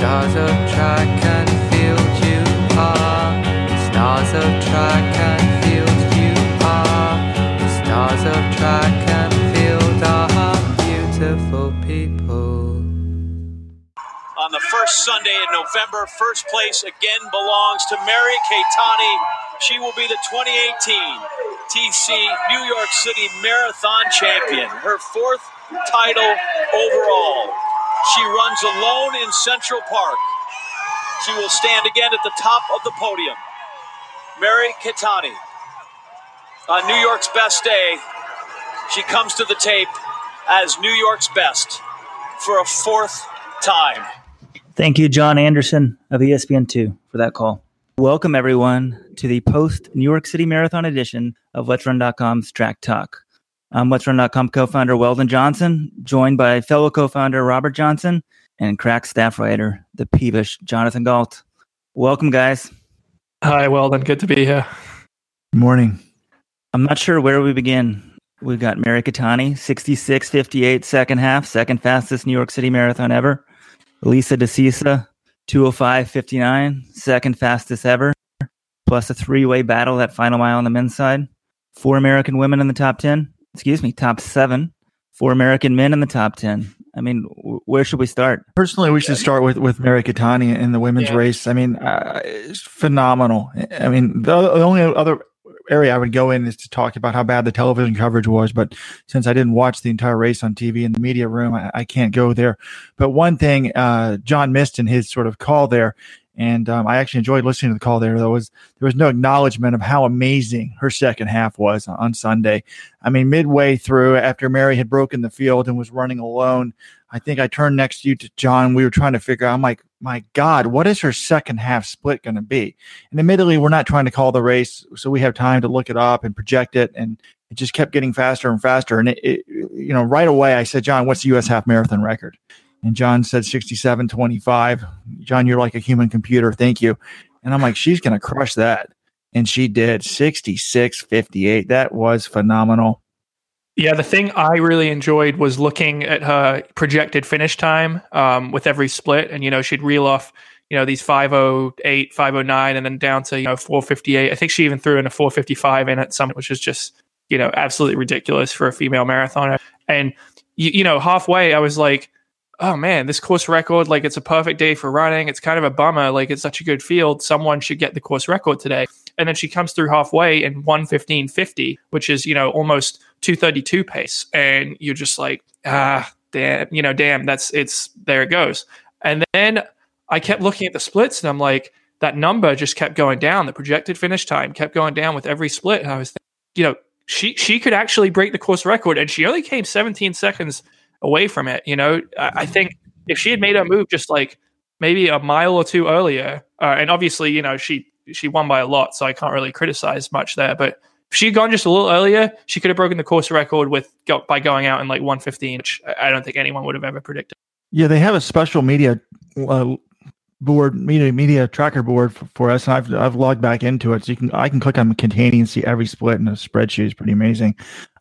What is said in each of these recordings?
Stars of track and field, you are. Stars of track and field, you are. Stars of track and field are beautiful people. on the first Sunday in November. First place again belongs to Mary Keitany. She will be the 2018 TCS New York City Marathon Champion, her fourth title overall. She runs alone in Central Park. She will stand again at the top of the podium. Mary Keitany, on New York's best day, she comes to the tape as New York's best for a fourth time. Thank you, John Anderson of E ESPN2 for that call. Welcome, everyone, to the post New York City Marathon edition of Let's Run.com's Track Talk. I'm Let's Run.com co founder Weldon Johnson, joined by fellow co founder Robert Johnson and crack staff writer, the peevish Jonathan Gault. Welcome, guys. Hi, Weldon. Good to be here. Morning. I'm not sure where we begin. We've got Mary Keitany, 66.58 second half, second fastest New York City marathon ever. Lisa Desisa, 205.59, second fastest ever. Plus a three way battle that final mile on the men's side. Four American women in the top 10. Excuse me, top seven. for American men in the top 10. I mean, w- where should we start? Personally, we should start with with Mary Keitany in the women's Yeah. race. I mean, uh, it's phenomenal. I mean, the, the only other area I would go in is to talk about how bad the television coverage was. But since I didn't watch the entire race on TV in the media room, I, I can't go there. But one thing uh, John missed in his sort of call there, and um, I actually enjoyed listening to the call there. Though was there was no acknowledgement of how amazing her second half was on Sunday. I mean, midway through, after Mary had broken the field and was running alone, I think I turned next to you to John. We were trying to figure out, I'm like, my God, what is her second half split going to be? And admittedly, we're not trying to call the race, so we have time to look it up and project it. And it just kept getting faster and faster. And it, it you know, right away, I said, John, what's the U.S. half marathon record? And John said 67.25. John, you're like a human computer. Thank you. And I'm like, she's going to crush that. And she did 66.58. That was phenomenal. Yeah, the thing I really enjoyed was looking at her projected finish time um, with every split. And, you know, she'd reel off, you know, these 508, 509, and then down to, you know, 458. I think she even threw in a 455 in at some, which is just, you know, absolutely ridiculous for a female marathoner. And, you, you know, halfway, I was like, oh man, this course record, like it's a perfect day for running. It's kind of a bummer. Like it's such a good field. Someone should get the course record today. And then she comes through halfway in 115.50, which is, you know, almost 232 pace. And you're just like, ah, damn, you know, damn, that's it's there it goes. And then I kept looking at the splits and I'm like, that number just kept going down. The projected finish time kept going down with every split. And I was you know, she she could actually break the course record and she only came 17 seconds away from it. You know, I, I think if she had made her move just like maybe a mile or two earlier, uh, and obviously, you know, she she won by a lot, so I can't really criticize much there. But if she had gone just a little earlier, she could have broken the course record with by going out in like 115, which I I don't think anyone would have ever predicted. Yeah, they have a special media uh, board, media media tracker board for, for us, and I've I've logged back into it, so you can I can click on containing and see every split in the spreadsheet. It's pretty amazing.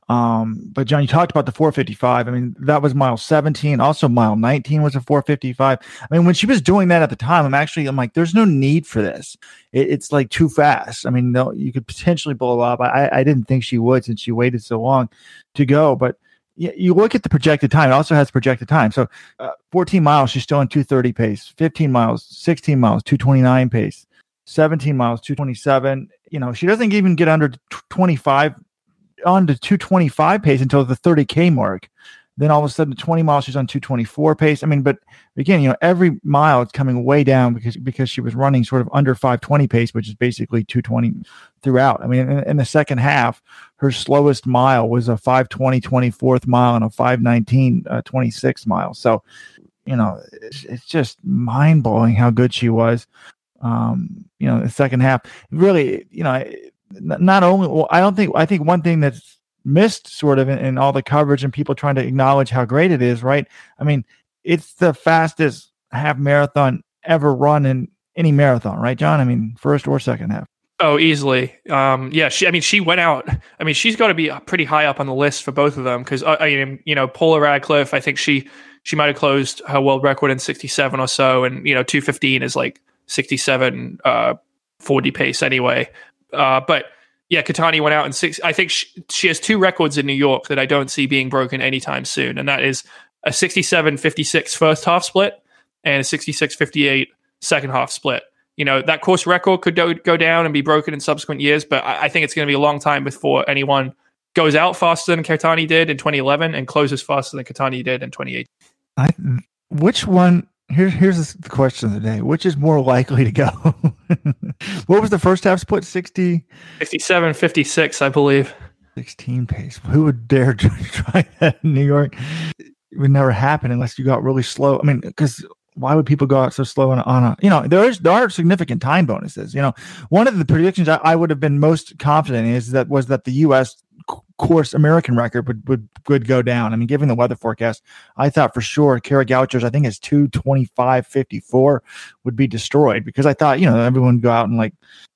Um, but John, you talked about the 455. I mean, that was mile 17. Also, mile 19 was a 455. I mean, when she was doing that at the time, I'm actually I'm like, there's no need for this. It, it's like too fast. I mean, no, you could potentially blow up. I I didn't think she would since she waited so long to go, but you, look at the projected time. It also has projected time. So uh, 14 miles, she's still in 230 pace. 15 miles, 16 miles, 229 pace. 17 miles, 227. You know, she doesn't even get under 25 on to 225 pace until the 30k mark. Then all of a sudden, 20 miles, she's on 224 pace. I mean, but again, you know, every mile it's coming way down because because she was running sort of under 520 pace, which is basically 220 throughout. I mean, in, in the second half, her slowest mile was a 520 24th mile and a 519 uh, 26 mile. So, you know, it's, it's just mind blowing how good she was. Um, you know, the second half really, you know, not only, well, I don't think, I think one thing that's missed sort of in, in all the coverage and people trying to acknowledge how great it is, right? I mean, it's the fastest half marathon ever run in any marathon, right, John? I mean, first or second half. Oh, easily. Um, yeah, she. I mean, she went out. I mean, she's got to be pretty high up on the list for both of them because uh, I mean, you know, Paula Radcliffe. I think she she might have closed her world record in sixty seven or so, and you know, two fifteen is like sixty seven uh, forty pace anyway. Uh, but yeah, Keitany went out in six. I think she, she has two records in New York that I don't see being broken anytime soon, and that is a 67 56 first half split and a 66 58 second half split you know that course record could go, go down and be broken in subsequent years but i, I think it's going to be a long time before anyone goes out faster than Keitany did in 2011 and closes faster than Keitany did in 2018 I, which one here's here's the question of the day. Which is more likely to go? What was the first half split? 60 67 56 i believe. 16 pace. Who would dare try that in new york? It would never happen unless you got really slow. I mean because why would people go out so slow on a, on a you know there is there are significant time bonuses you know. One of the predictions I, I, would have been most confident in is that was that the us course american record would, would would go down i mean given the weather forecast i thought for sure kara goucher's i think it's 225.54 would be destroyed because i thought you know everyone would go out and like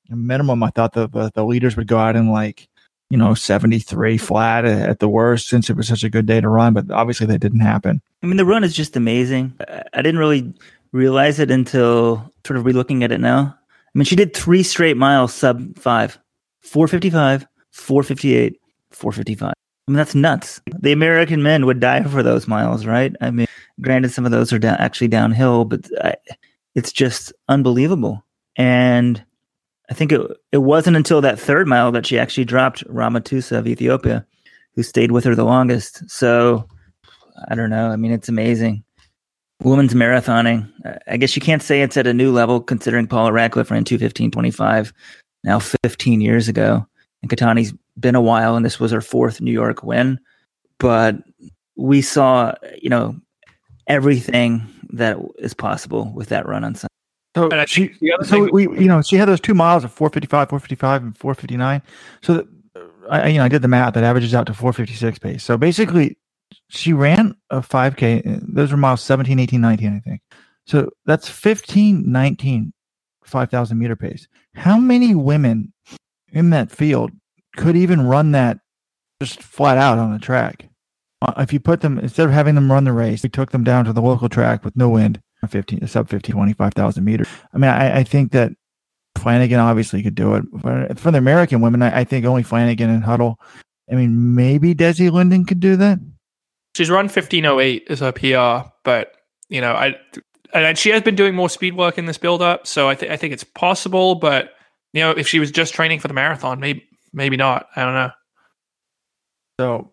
minimum i thought the, the, the leaders would go out and like you know 73 flat at the worst since it was such a good day to run but obviously that didn't happen I mean, the run is just amazing. I didn't really realize it until sort of relooking at it now. I mean, she did three straight miles sub five, 455, 458, 455. I mean, that's nuts. The American men would die for those miles, right? I mean, granted, some of those are down, actually downhill, but I, it's just unbelievable. And I think it, it wasn't until that third mile that she actually dropped Rahma Tusa of Ethiopia, who stayed with her the longest. So I don't know. I mean, it's amazing. Women's marathoning. I guess you can't say it's at a new level considering Paula Radcliffe ran 215.25 now 15 years ago. And Keitany's been a while, and this was our fourth New York win. But we saw, you know, everything that is possible with that run on Sunday. So she, so we, you know, she had those two miles of 455, 455, and 459. So that, I, you know, I did the math that averages out to 456 pace. So basically, she ran a 5K. Uh, those were miles 17, 18, 19, I think. So that's 15, 19, 5,000 meter pace. How many women in that field could even run that just flat out on the track? Uh, if you put them, instead of having them run the race, we took them down to the local track with no wind, 15, sub 15, 25,000 meters. I mean, I, I, think that Flanagan obviously could do it. But for the American women, I, I think only Flanagan and Huddle. I mean, maybe Desi Linden could do that. She's run 1508 as her PR, but you know, I and she has been doing more speed work in this build up, so I think I think it's possible, but you know, if she was just training for the marathon, maybe maybe not. I don't know. So,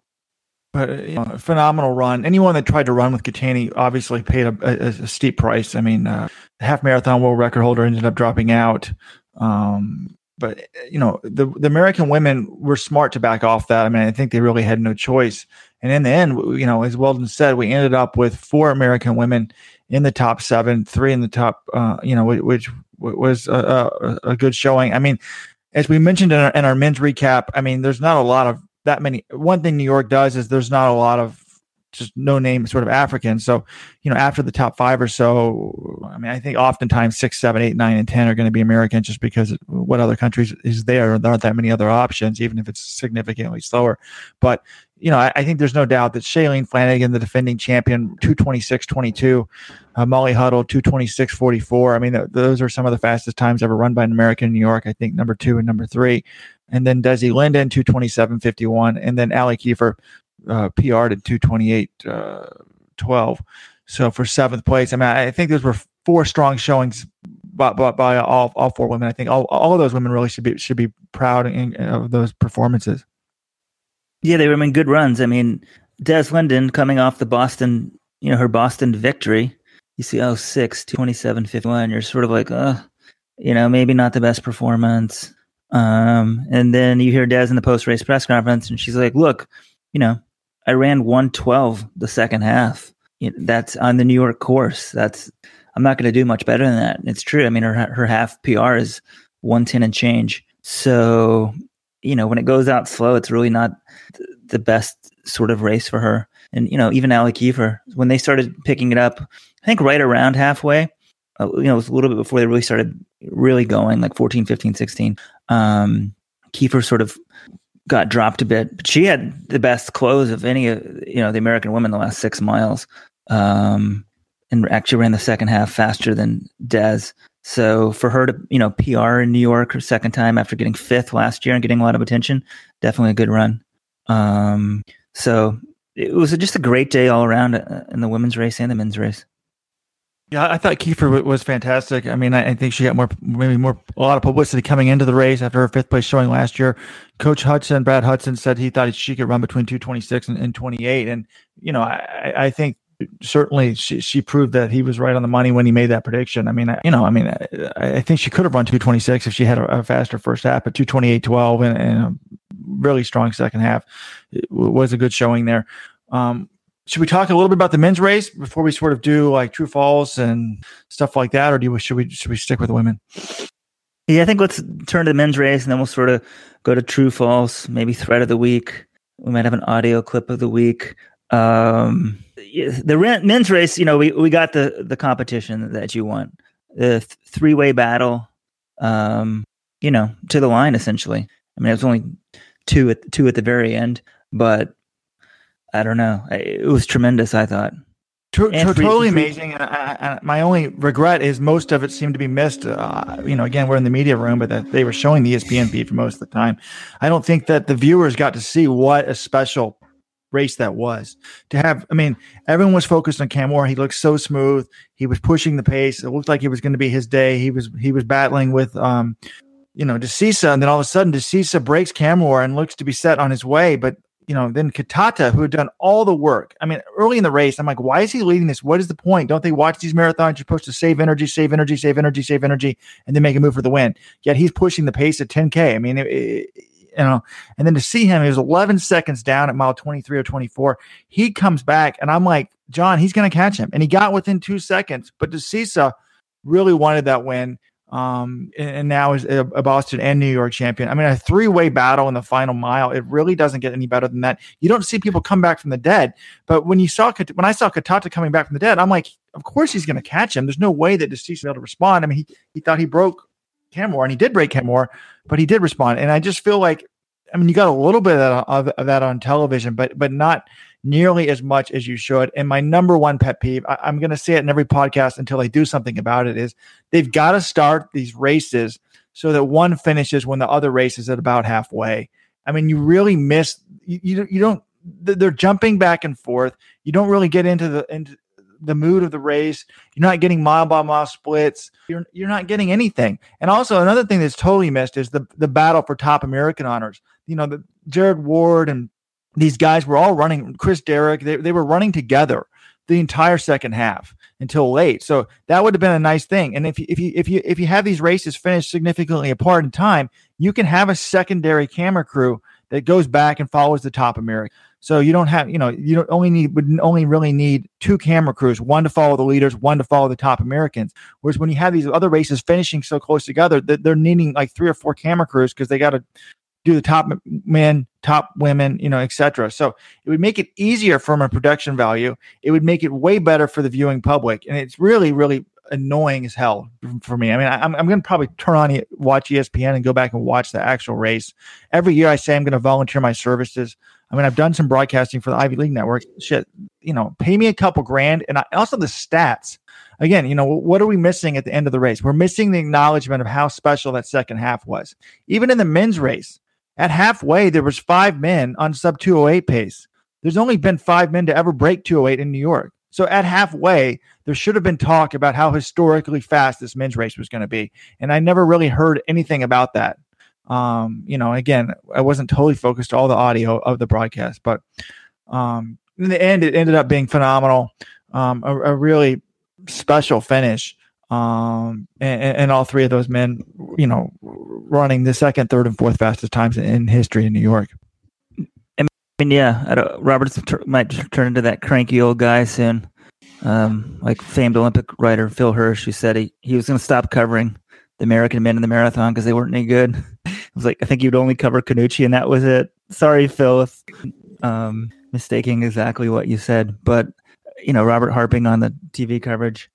but you know, phenomenal run. Anyone that tried to run with Keitany obviously paid a, a, a steep price. I mean, uh, half marathon world record holder ended up dropping out. Um, but you know, the the American women were smart to back off that. I mean, I think they really had no choice. And in the end, you know, as Weldon said, we ended up with four American women in the top seven, three in the top, uh, you know, which, was a, a, a, good showing. I mean, as we mentioned in our, in our men's recap, I mean, there's not a lot of that many. One thing New York does is there's not a lot of just no name sort of African. So, you know, after the top five or so, I mean, I think oftentimes six, seven, eight, nine, and 10 are going to be American just because what other countries is there? There aren't that many other options, even if it's significantly slower. But, you know, I, I think there's no doubt that Shalane Flanagan, the defending champion, 226 22, uh, Molly Huddle, 226 44. I mean, th- those are some of the fastest times ever run by an American in New York. I think number two and number three. And then Desi Linden, 227 51. And then Allie Kiefer, uh, PR'd at 228 uh, 12. So for seventh place, I mean, I think those were four strong showings by, by, by all, all four women. I think all, all of those women really should be should be proud in, of those performances. Yeah, they were in good runs. I mean, Des Linden coming off the Boston, you know, her Boston victory. You see, oh, 6, 27, 51. You're sort of like, uh, you know, maybe not the best performance. Um, and then you hear Des in the post race press conference, and she's like, look, you know, I ran 112 the second half. That's on the New York course. That's I'm not going to do much better than that. It's true. I mean, her her half PR is 110 and change. So, you know, when it goes out slow, it's really not the best sort of race for her. And you know, even Allie Kiefer, when they started picking it up, I think right around halfway, uh, you know, it was a little bit before they really started really going, like 14, 15, 16. Um, Kiefer sort of got dropped a bit, but she had the best close of any of you know the American women the last six miles, um, and actually ran the second half faster than Des. So for her to you know PR in New York her second time after getting fifth last year and getting a lot of attention, definitely a good run. Um, so it was just a great day all around uh, in the women's race and the men's race. Yeah, I thought Kiefer was fantastic. I mean, I, think she got more, maybe more, a lot of publicity coming into the race after her fifth place showing last year. Coach Hudson, Brad Hudson, said he thought she could run between 226 and, and 28. And, you know, I, I think certainly she, she proved that he was right on the money when he made that prediction. I mean, I, you know, I mean, I, I, think she could have run 226 if she had a, a faster first half, but 228 12 and, and, really strong second half it was a good showing there. Um, should we talk a little bit about the men's race before we sort of do like true false and stuff like that, or do we should we should we stick with the women? Yeah, I think let's turn to the men's race and then we'll sort of go to true false, maybe thread of the week. We might have an audio clip of the week. Um, the men's race, you know, we, we got the the competition that you want, the th- three way battle, um, you know, to the line essentially. I mean, it was only two at two at the very end, but I don't know. It was tremendous. I thought. To, to totally amazing. And I, I, my only regret is most of it seemed to be missed. Uh, you know, again, we're in the media room, but that they were showing the ESPN feed for most of the time. I don't think that the viewers got to see what a special race that was. To have, I mean, everyone was focused on Kamworor. He looked so smooth. He was pushing the pace. It looked like it was going to be his day. He was he was battling with um, you know, Desisa, and then all of a sudden Desisa breaks Kamworor and looks to be set on his way, but you know, then Kitata, who had done all the work. I mean, early in the race, I'm like, why is he leading this? What is the point? Don't they watch these marathons? You're supposed to save energy, save energy, save energy, save energy, and then make a move for the win. Yet he's pushing the pace at 10K. I mean, it, it, you know, and then to see him, he was 11 seconds down at mile 23 or 24. He comes back, and I'm like, John, he's going to catch him. And he got within two seconds. But Desisa really wanted that win um, and, now is a, Boston and New York champion. I mean, a three way battle in the final mile. It really doesn't get any better than that. You don't see people come back from the dead, but when you saw when I saw Kitata coming back from the dead, I'm like, of course he's going to catch him. There's no way that Desisa able to respond. I mean, he he thought he broke Kamworor, and he did break Kamworor, but he did respond. And I just feel like, I mean, you got a little bit of that, of, of that on television, but but not nearly as much as you should. And my number one pet peeve, I, am going to say it in every podcast until they do something about it, is they've got to start these races so that one finishes when the other race is at about halfway. I mean, you really miss you. You, you don't. They're jumping back and forth. You don't really get into the into the mood of the race. You're not getting mile by mile splits. You're you're not getting anything. And also another thing that's totally missed is the the battle for top American honors. You know, the Jared Ward and these guys were all running. Chris Derrick, they, they were running together the entire second half until late. So that would have been a nice thing. And if you, if you if you if you have these races finished significantly apart in time, you can have a secondary camera crew that goes back and follows the top American. So you don't have, you know, you don't only need would only really need two camera crews, one to follow the leaders, one to follow the top Americans. Whereas when you have these other races finishing so close together, that they're needing like three or four camera crews because they got to do the top men, top women, you know, etc. So it would make it easier from a production value. It would make it way better for the viewing public, and it's really, really annoying as hell for me. I mean, I, am I'm going to probably turn on watch ESPN and go back and watch the actual race every year. I say I'm going to volunteer my services. I mean, I've done some broadcasting for the Ivy League Network. Shit, you know, pay me a couple grand, and I, also the stats. Again, you know, what are we missing at the end of the race? We're missing the acknowledgement of how special that second half was. Even in the men's race, at halfway, there was five men on sub 208 pace. There's only been five men to ever break 208 in New York. So at halfway, there should have been talk about how historically fast this men's race was going to be. And I never really heard anything about that. Um, you know, again, I wasn't totally focused on all the audio of the broadcast, but um, in the end, it ended up being phenomenal. Um, a, a really special finish um, and, and, all three of those men, you know, running the second, third, and fourth fastest times in history in New York. I mean, yeah, Roberts might turn into that cranky old guy soon. Um, like famed Olympic writer Phil Hirsch, who said he, he was going to stop covering the American men in the marathon because they weren't any good. I was like I think you'd only cover Canucci, and that was it. Sorry, Phil, if um, mistaking exactly what you said, but you know, Robert harping on the TV coverage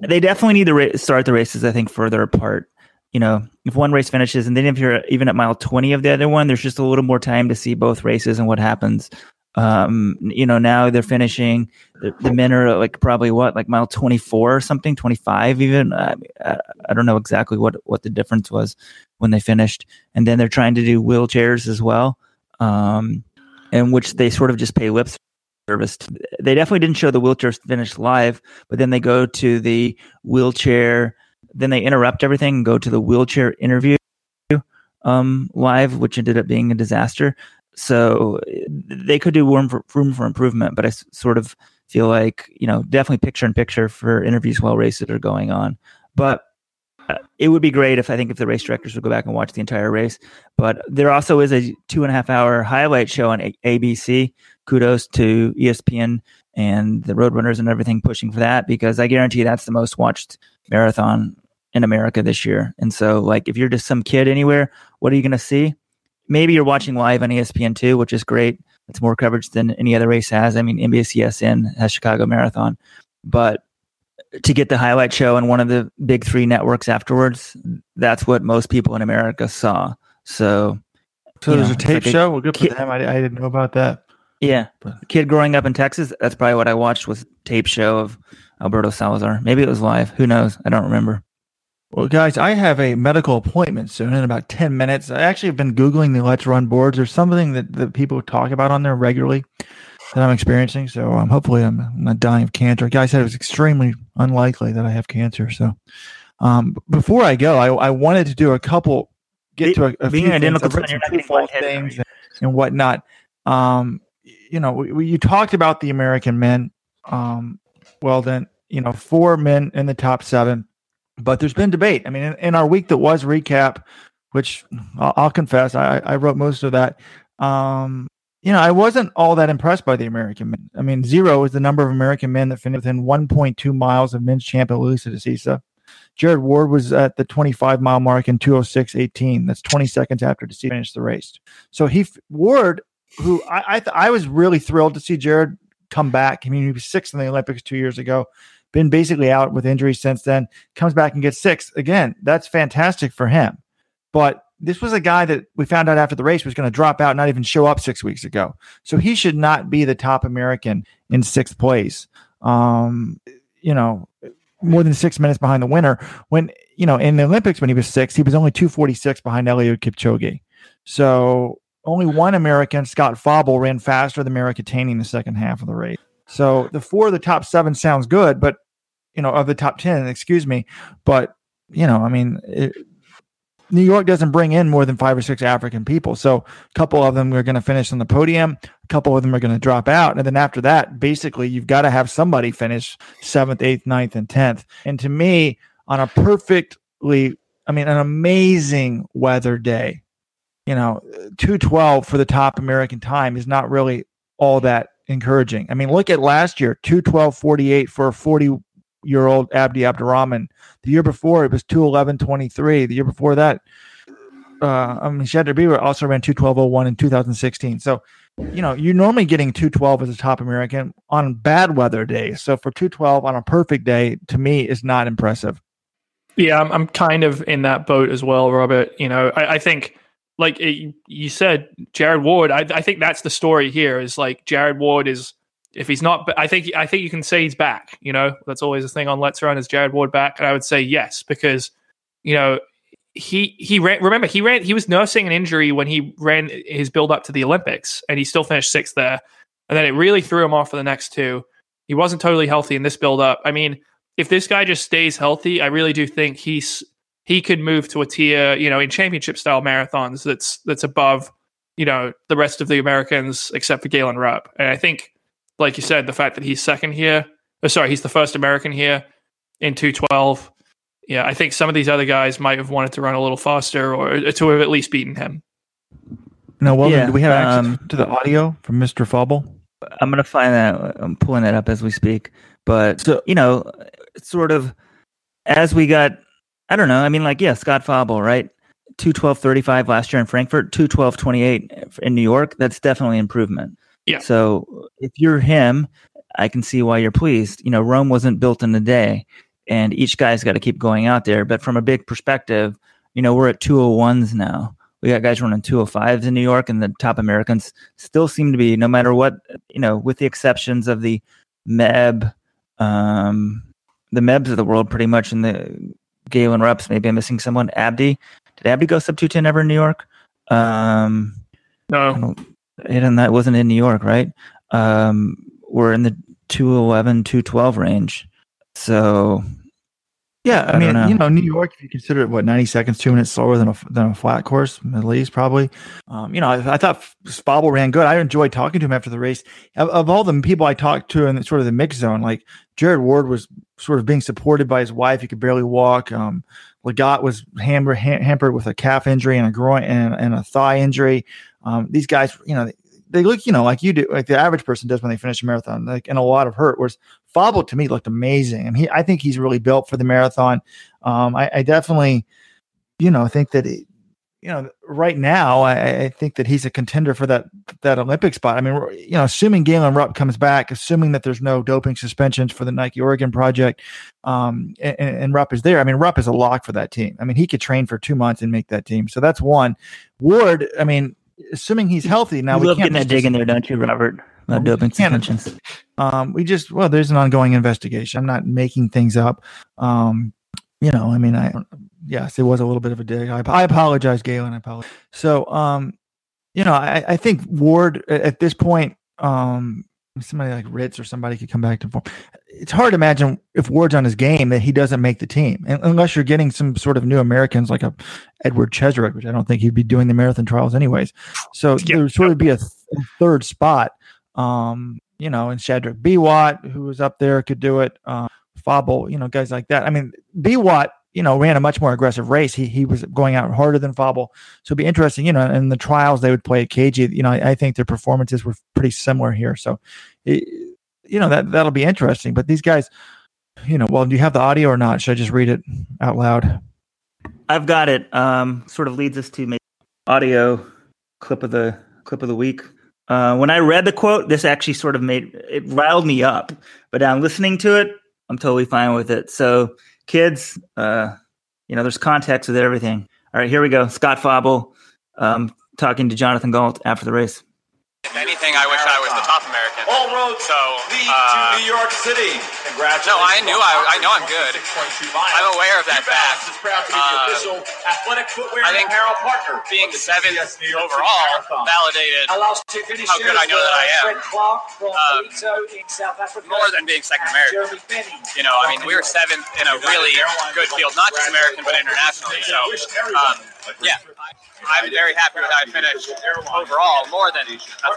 they definitely need to ra- start the races. I think further apart. You know, if one race finishes, and then if you're even at mile twenty of the other one, there's just a little more time to see both races and what happens. Um, you know, now they're finishing. The, the men are like probably what, like mile twenty four or something, twenty five even. I, I, I don't know exactly what what the difference was when they finished, and then they're trying to do wheelchairs as well, um, in which they sort of just pay lip service. They definitely didn't show the wheelchair finish live, but then they go to the wheelchair. Then they interrupt everything and go to the wheelchair interview um, live, which ended up being a disaster. So they could do room for, room for improvement, but I s- sort of feel like you know definitely picture in picture for interviews while races are going on. But uh, it would be great if I think if the race directors would go back and watch the entire race. But there also is a two and a half hour highlight show on a- ABC. Kudos to ESPN and the Roadrunners and everything pushing for that because I guarantee that's the most watched marathon in America this year. And so, like, if you're just some kid anywhere, what are you going to see? Maybe you're watching live on E ESPN two, which is great. It's more coverage than any other race has. I mean, NBCSN has Chicago Marathon, but to get the highlight show on one of the big three networks afterwards, that's what most people in America saw. So, So there's know, a tape like a show. Well, good for them. I, I didn't know about that. Yeah, But- kid growing up in Texas, that's probably what I watched was tape show of Alberto Salazar. Maybe it was live. Who knows? I don't remember. Well, guys, I have a medical appointment soon in about 10 minutes. I actually have been Googling the Let's Run boards. There's something that, that people talk about on there regularly that I'm experiencing. So um, hopefully I'm not dying of cancer. A guy said it was extremely unlikely that I have cancer. So um, before I go, I, I wanted to do a couple, get Be- to a, a being few identical things. I've twin, read you're some not getting truthful lightheaded, things and, and whatnot. Um, you know, we, we, you talked about the American men. Um, well, then, you know, four men in the top seven but there's been debate. I mean, in, in our week that was recap, which I'll, I'll confess, I, I wrote most of that. Um, you know, I wasn't all that impressed by the American men. I mean, zero is the number of American men that finished within 1.2 miles of men's champion Lelisa de Desisa. Jared Ward was at the 25 mile mark in 206.18. That's 20 seconds after Desisa finished the race. So he Ward, who I I, th- I was really thrilled to see Jared come back. I mean, he was sixth in the Olympics two years ago been basically out with injuries since then, comes back and gets sixth. Again, that's fantastic for him. But this was a guy that we found out after the race was going to drop out, not even show up six weeks ago. So he should not be the top American in sixth place. Um, you know, more than six minutes behind the winner. When, you know, in the Olympics, when he was six, he was only 246 behind Eliud Kipchoge. So only one American, Scott Fauble, ran faster than Mary Keitany in the second half of the race. So the four of the top seven sounds good, but you know, of the top 10, excuse me. But, you know, I mean, it, New York doesn't bring in more than five or six African people. So a couple of them are going to finish on the podium. A couple of them are going to drop out. And then after that, basically, you've got to have somebody finish seventh, eighth, ninth, and 10th. And to me, on a perfectly, I mean, an amazing weather day, you know, 212 for the top American time is not really all that encouraging. I mean, look at last year, 212.48 for a 40 year old Abdi Abdirahman. The year before, it was 211.23. The year before that, uh, I mean, Shadrack Biwott also ran 212.01 in 2016. So, you know, you're normally getting 212 as a top American on bad weather days. So for 212 on a perfect day, to me, is not impressive. Yeah, I'm, I'm kind of in that boat as well, Robert. You know, I, I think, like it, you said, Jared Ward. I, I think that's the story here. Is like Jared Ward is, if he's not, I think I think you can say he's back. You know, that's always a thing on Let's Run. Is Jared Ward back? And I would say yes because, you know, he he ran. Remember, he ran. He was nursing an injury when he ran his build up to the Olympics, and he still finished sixth there. And then it really threw him off for the next two. He wasn't totally healthy in this build up. I mean, if this guy just stays healthy, I really do think he's he could move to a tier, you know, in championship style marathons that's that's above, you know, the rest of the Americans except for Galen Rupp. And I think, like you said, the fact that he's second here, oh, sorry, he's the first American here in 212. Yeah, I think some of these other guys might have wanted to run a little faster or uh, to have at least beaten him. Now, well, Yeah, do we have access um, to the audio from Mr. Fauble? I'm gonna find that. Uh, I'm pulling that up as we speak. But So- you know, it's sort of as we got. I don't know. I mean, like, yeah, Scott Fauble, right? Two twelve thirty five last year in Frankfurt. Two twelve twenty eight in New York. That's definitely improvement. Yeah. So if you're him, I can see why you're pleased. You know, Rome wasn't built in a day, and each guy's got to keep going out there. But from a big perspective, you know, we're at 201s now. We got guys running 205s in New York, and the top Americans still seem to be, no matter what, you know, with the exceptions of the Meb, um, the Mebs of the world, pretty much, and the Galen Rupps. Maybe I'm missing someone. Abdi, did Abdi go sub 210 ever in New York? Um, No, and that wasn't in New York, right? Um, we're in the 211, 212 range. So Yeah, I, I mean, know. you know, New York, if you consider it, what ninety seconds, two minutes slower than a than a flat course, at least probably. Um, you know, I, I thought Fauble ran good. I enjoyed talking to him after the race. Of, of all the people I talked to in sort of the mix zone, like Jared Ward was sort of being supported by his wife. He could barely walk. Um, Lagat was hamper, ham- hampered with a calf injury and a groin and, and a thigh injury. Um, these guys, you know, they, they look, you know, like you do, like the average person does when they finish a marathon, like in a lot of hurt. Whereas Fauble to me looked amazing. I mean, he, I think he's really built for the marathon. Um, I, I definitely, you know, think that, you know, right now, I, I think that he's a contender for that that Olympic spot. I mean, you know, assuming Galen Rupp comes back, assuming that there's no doping suspensions for the Nike Oregon project, um, and, and Rupp is there. I mean, Rupp is a lock for that team. I mean, he could train for two months and make that team. So that's one. Ward, I mean, assuming he's healthy now, you we love can't getting that dig in there, don't you, Robert? About Well, we doping can't- um, we just well, there's an ongoing investigation. I'm not making things up. Um, you know, I mean, I yes, it was a little bit of a dig. I, I apologize, Galen. I apologize. So, um, you know, I, I think Ward at, at this point, um, somebody like Ritz or somebody could come back to form. It's hard to imagine if Ward's on his game that he doesn't make the team, and, unless you're getting some sort of new Americans like a Edward Cheserek, which I don't think he'd be doing the marathon trials anyways. So Yeah. there would sort of be a th- third spot. Um, you know, and Shadrack Biwott, who was up there, could do it. Uh, Fauble, you know, guys like that. I mean, Biwott, you know, ran a much more aggressive race. He he was going out harder than Fauble. So it'd be interesting, you know, in the trials they would play at KG, you know, I, I think their performances were pretty similar here. So, it, you know, that that'll be interesting. But these guys, you know, well, do you have the audio or not? Should I just read it out loud? I've got it. Um, sort of leads us to maybe audio clip of the clip of the week. Uh, when I read the quote, this actually sort of made it riled me up. But now listening to it, I'm totally fine with it. So, kids, uh, you know, there's context with everything. All right, here we go. Scott Fauble um, talking to Jonathan Gault after the race. If anything, I wish I was the top American. All roads So, lead uh, to New York City. Congratulations. No, I knew I- I know I'm good. I'm aware of that fact. is proud to be the Uh, official athletic footwear I think apparel partner. Being the seventh TCS New York overall validated Allows two finishers, How good I know that I am. Fred Clark from Um, in South Africa. more than being second American. Jeremy Benny. You know, I mean, we were seventh in a really good field, not just American, but internationally. So, um, yeah, I'm very happy with how I finished overall, more than uh,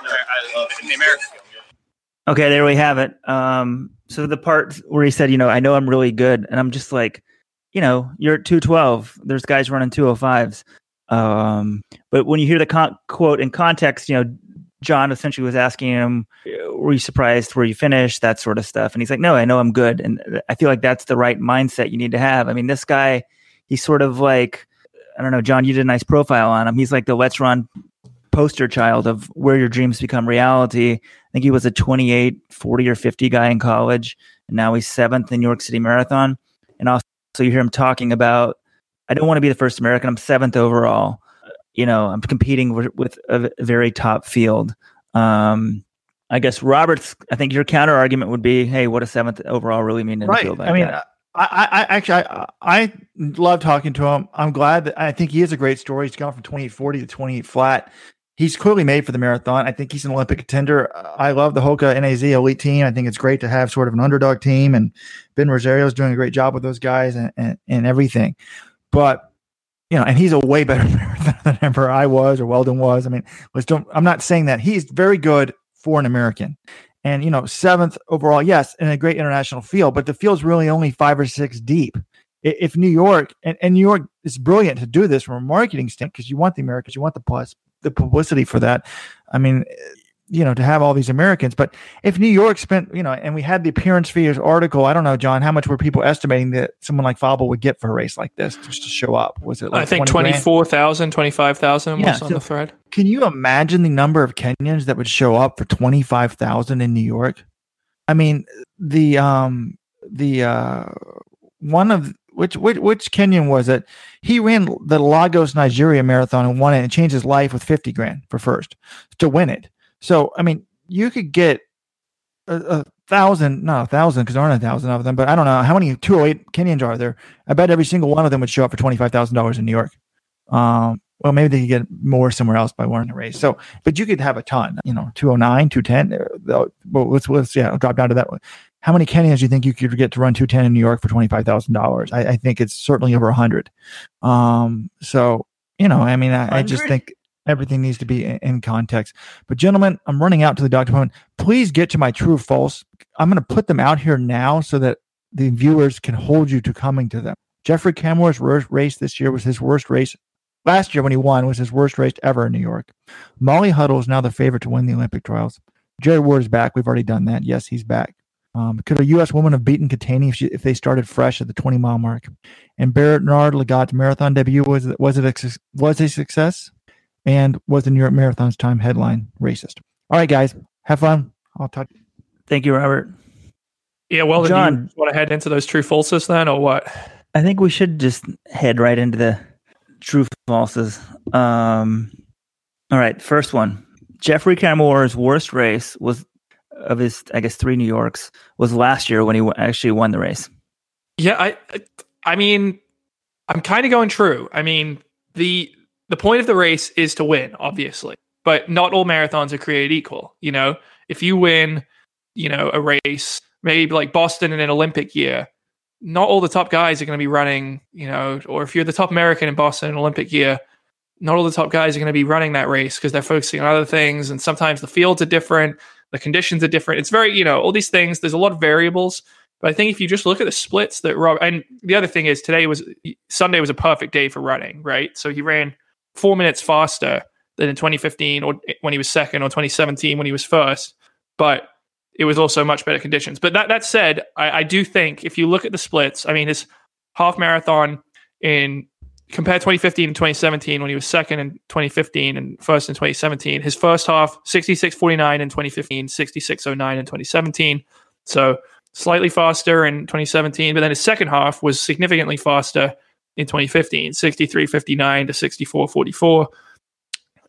Okay, there we have it. Um, so the part where he said, you know, I know I'm really good, and I'm just like, you know, you're at 212. There's guys running 205s. Um, but when you hear the con- quote in context, you know, John essentially was asking him, "Were you surprised where you finished?" That sort of stuff, and he's like, "No, I know I'm good." And I feel like that's the right mindset you need to have. I mean, this guy, he's sort of like, I don't know, John. You did a nice profile on him. He's like the Let's Run poster child of where your dreams become reality. I think he was a 28, 40 or 50 guy in college, and now he's seventh in New York City Marathon. And also, you hear him talking about, I don't want to be the first American. I'm seventh overall. You know, I'm competing with, with a very top field. Um, I guess Roberts. I think your counter argument would be, "Hey, what does seventh overall really mean in right. field like I mean, that?" I, I, I actually, I, I love talking to him. I'm glad that I think he has a great story. He's gone from 2840 to 28 flat. He's clearly made for the marathon. I think he's an Olympic contender. I love the Hoka NAZ elite team. I think it's great to have sort of an underdog team, and Ben Rosario is doing a great job with those guys and, and, and everything. But you know, and he's a way better than ever I was or Weldon was. I mean, let's don't. I'm not saying that he's very good for an American, and you know, seventh overall, yes, in a great international field, but the field's really only five or six deep. If New York and, and New York is brilliant to do this from a marketing standpoint because you want the Americans, you want the plus the publicity for that. I mean, you know, to have all these Americans. But if New York spent, you know, and we had the appearance fees article, I don't know, John, how much were people estimating that someone like Fauble would get for a race like this just to show up? Was it like I think 20 24,000, 25,000 was Yeah, on so- the thread. Can you imagine the number of Kenyans that would show up for 25,000 in New York? I mean, the um the uh one of which which which Kenyan was it? He ran the Lagos Nigeria marathon and won it and changed his life with 50 grand for first to win it. So I mean, you could get a, a thousand, not a thousand, because there aren't a thousand of them, but I don't know how many 208 Kenyans are there. I bet every single one of them would show up for twenty five thousand dollars in New York. Um, well, maybe they could get more somewhere else by winning a race. So, but you could have a ton, you know, 209, 210. uh, let's, let's, yeah, I'll drop down to that one. How many Kenyans do you think you could get to run 210 in New York for $25,000? I, I think it's certainly over 100. Um, so, you know, I mean, I, I just think everything needs to be in, in context. But, gentlemen, I'm running out to the doctor appointment. Please get to my true or false. I'm going to put them out here now so that the viewers can hold you to coming to them. Geoffrey Kamworor's worst race this year was his worst race. Last year, when he won, was his worst race ever in New York. Molly Huddle is now the favorite to win the Olympic trials. Jared Ward is back. We've already done that. Yes, he's back. Um, could a U.S. woman have beaten Keitany if, she, if they started fresh at the 20 mile mark? And Bernard Lagat's marathon debut was it was it a, was a success? And was the New York Marathon's time headline racist? All right, guys, have fun. I'll talk. Thank you, Robert. Yeah, well, then John. you want to head into those true falses then, or what? I think we should just head right into the true falses. Um, all right, first one. Geoffrey Kamworor's worst race was of his, I guess, three New Yorks was last year when he actually won the race. Yeah, I, I mean, I'm kind of going true. I mean, the the point of the race is to win, obviously, but not all marathons are created equal. You know, if you win, you know, a race, maybe like Boston in an Olympic year, not all the top guys are going to be running. You know, or if you're the top American in Boston in Olympic year, not all the top guys are going to be running that race because they're focusing on other things, and sometimes the fields are different, the conditions are different. It's very, you know, all these things. There's a lot of variables. But I think if you just look at the splits that Rob, and the other thing is today was Sunday was a perfect day for running, right? So he ran four minutes faster than in 2015 or when he was second or 2017 when he was first, but it was also much better conditions. But that that said, I, I do think if you look at the splits, I mean his half marathon in compare 2015 and 2017 when he was second in 2015 and first in 2017 his first half 66.49 in 2015 66.09 in 2017 so slightly faster in 2017 but then his second half was significantly faster in 2015 63.59 to 64.44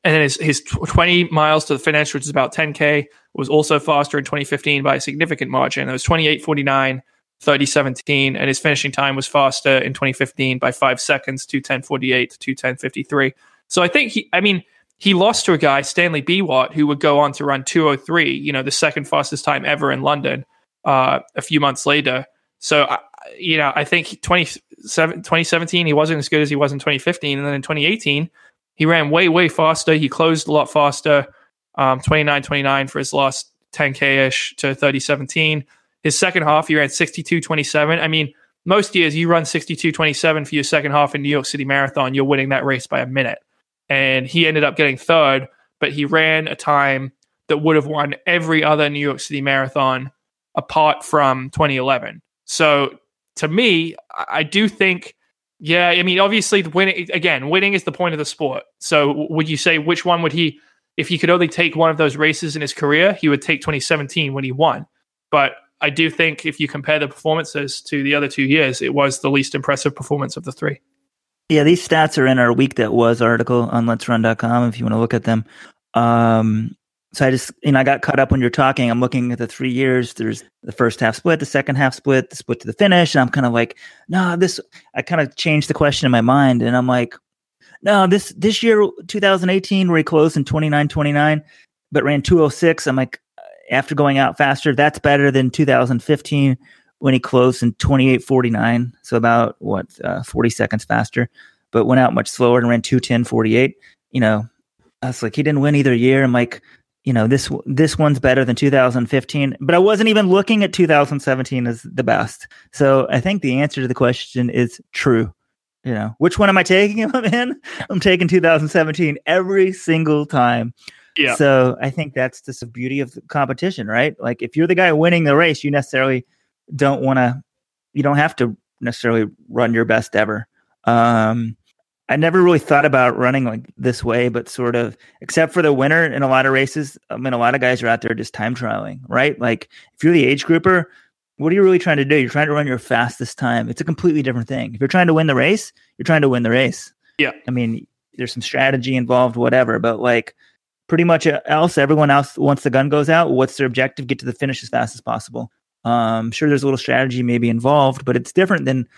and then his, his 20 miles to the finish which is about 10k was also faster in 2015 by a significant margin. It was 28.49 3017 and his finishing time was faster in 2015 by five seconds to 1048 to 21053 so i think he i mean he lost to a guy stanley biwott who would go on to run 203 you know the second fastest time ever in london uh, a few months later. So I- you know i think 27 2017 he wasn't as good as he was in 2015 and then in 2018 he ran way way faster. He closed a lot faster um, 29 29 for his last 10k ish to 3017 his second half, he ran 62 27. I mean, most years you run 62 27 for your second half in New York City Marathon, you're winning that race by a minute. And he ended up getting third, but he ran a time that would have won every other New York City Marathon apart from 2011. So to me, I do think, yeah, I mean, obviously, winning again, winning is the point of the sport. So would you say which one would he, if he could only take one of those races in his career, he would take 2017 when he won. But I do think if you compare the performances to the other two years, it was the least impressive performance of the three. Yeah, these stats are in our week that was article on let'srun.com if you want to look at them. Um, so I just, you know, I got caught up when you're talking. I'm looking at the three years. There's the first half split, the second half split, the split to the finish. And I'm kind of like, no, this, I kind of changed the question in my mind. And I'm like, no, this, this year, 2018, where he closed in 29 29, but ran 206. I'm like, after going out faster, that's better than 2015 when he closed in 28 49. So about what, uh, 40 seconds faster, but went out much slower and ran 210 48. You know, I was like, he didn't win either year. I'm like, you know, this this one's better than 2015, but I wasn't even looking at 2017 as the best. So I think the answer to the question is true. You know, which one am I taking him in? I'm taking 2017 every single time. Yeah. So I think that's just the beauty of the competition, right? Like if you're the guy winning the race, you necessarily don't want to, you don't have to necessarily run your best ever. Um, I never really thought about running like this way, but sort of, except for the winner in a lot of races. I mean, a lot of guys are out there just time trialing, right? Like if you're the age grouper, what are you really trying to do? You're trying to run your fastest time. It's a completely different thing. If you're trying to win the race, you're trying to win the race. Yeah. I mean, there's some strategy involved, whatever, but like pretty much else, everyone else, once the gun goes out, what's their objective? Get to the finish as fast as possible. Um, sure, there's a little strategy maybe involved, but it's different than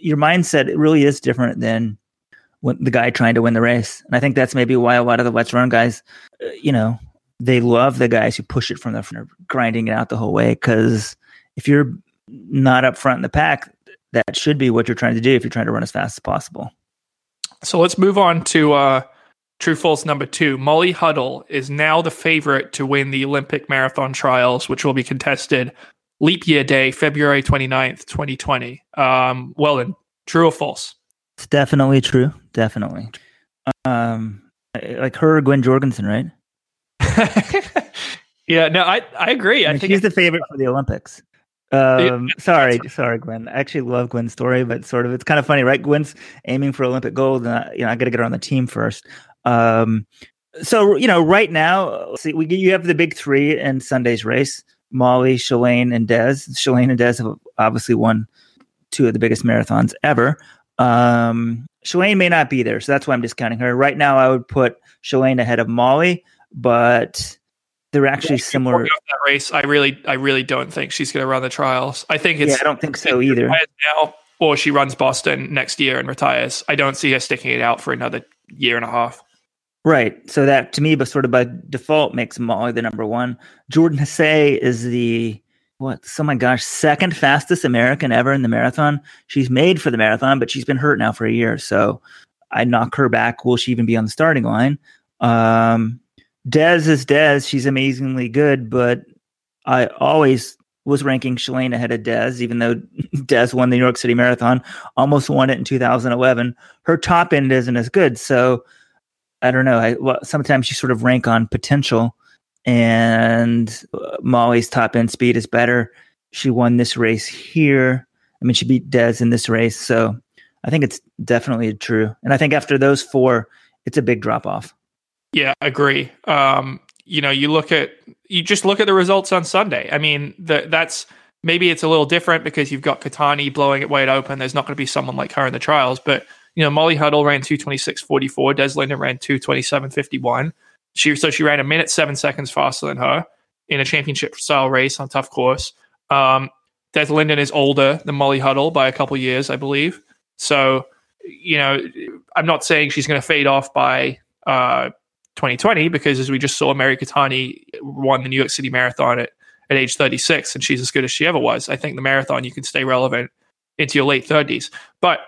your mindset. It really is different than when the guy trying to win the race. And I think that's maybe why a lot of the Let's Run guys, uh, you know, they love the guys who push it from the front, grinding it out the whole way. Because if you're not up front in the pack, that should be what you're trying to do if you're trying to run as fast as possible. So let's move on to uh, true false number two. Molly Huddle is now the favorite to win the Olympic marathon trials, which will be contested leap year day, February 29th, 2020. Um, well, then, true or false? It's definitely true. Definitely. Um, like her or Gwen Jorgensen, right? yeah, no, I, I agree. I, I mean, think she's the favorite for the Olympics. Um, sorry, sorry, Gwen. I actually love Gwen's story, but sort of it's kind of funny, right? Gwen's aiming for Olympic gold, and I, you know I got to get her on the team first. Um, so you know, right now, see, we you have the big three in Sunday's race: Molly, Shalane, and Des. Shalane and Des have obviously won two of the biggest marathons ever. Um, Shalane may not be there, so that's why I'm discounting her. Right now, I would put Shalane ahead of Molly, but they're actually similar. That race, I really, I really don't think she's going to run the trials. I think it's. Yeah, I don't think so either. Now, or she runs Boston next year and retires. I don't see her sticking it out for another year and a half. Right. So that to me, but sort of by default, makes Molly the number one. Jordan Hasay is the what? Oh my gosh, second fastest American ever in the marathon. She's made for the marathon, but she's been hurt now for a year. So I knock her back. Will she even be on the starting line? Um, Des is Dez. She's amazingly good, but I always was ranking Shalane ahead of Dez, even though Dez won the New York City Marathon, almost won it in 2011. Her top end isn't as good. So I don't know. I, well, sometimes you sort of rank on potential, and uh, Molly's top end speed is better. She won this race here. I mean, she beat Des in this race. So I think it's definitely true. And I think after those four, it's a big drop off. Yeah, agree. Um, you know, you look at you just look at the results on Sunday. I mean, the, that's maybe it's a little different because you've got Keitany blowing it wide open. There's not going to be someone like her in the trials, but you know, Molly Huddle ran 226.44. Des Linden ran 227.51. She so she ran a minute seven seconds faster than her in a championship style race on tough course. Um, Des Linden is older than Molly Huddle by a couple years, I believe. So, you know, I'm not saying she's going to fade off by uh, 2020 because as we just saw, Mary Keitany won the New York City Marathon at, at age 36, and she's as good as she ever was. I think the marathon you can stay relevant into your late 30s, but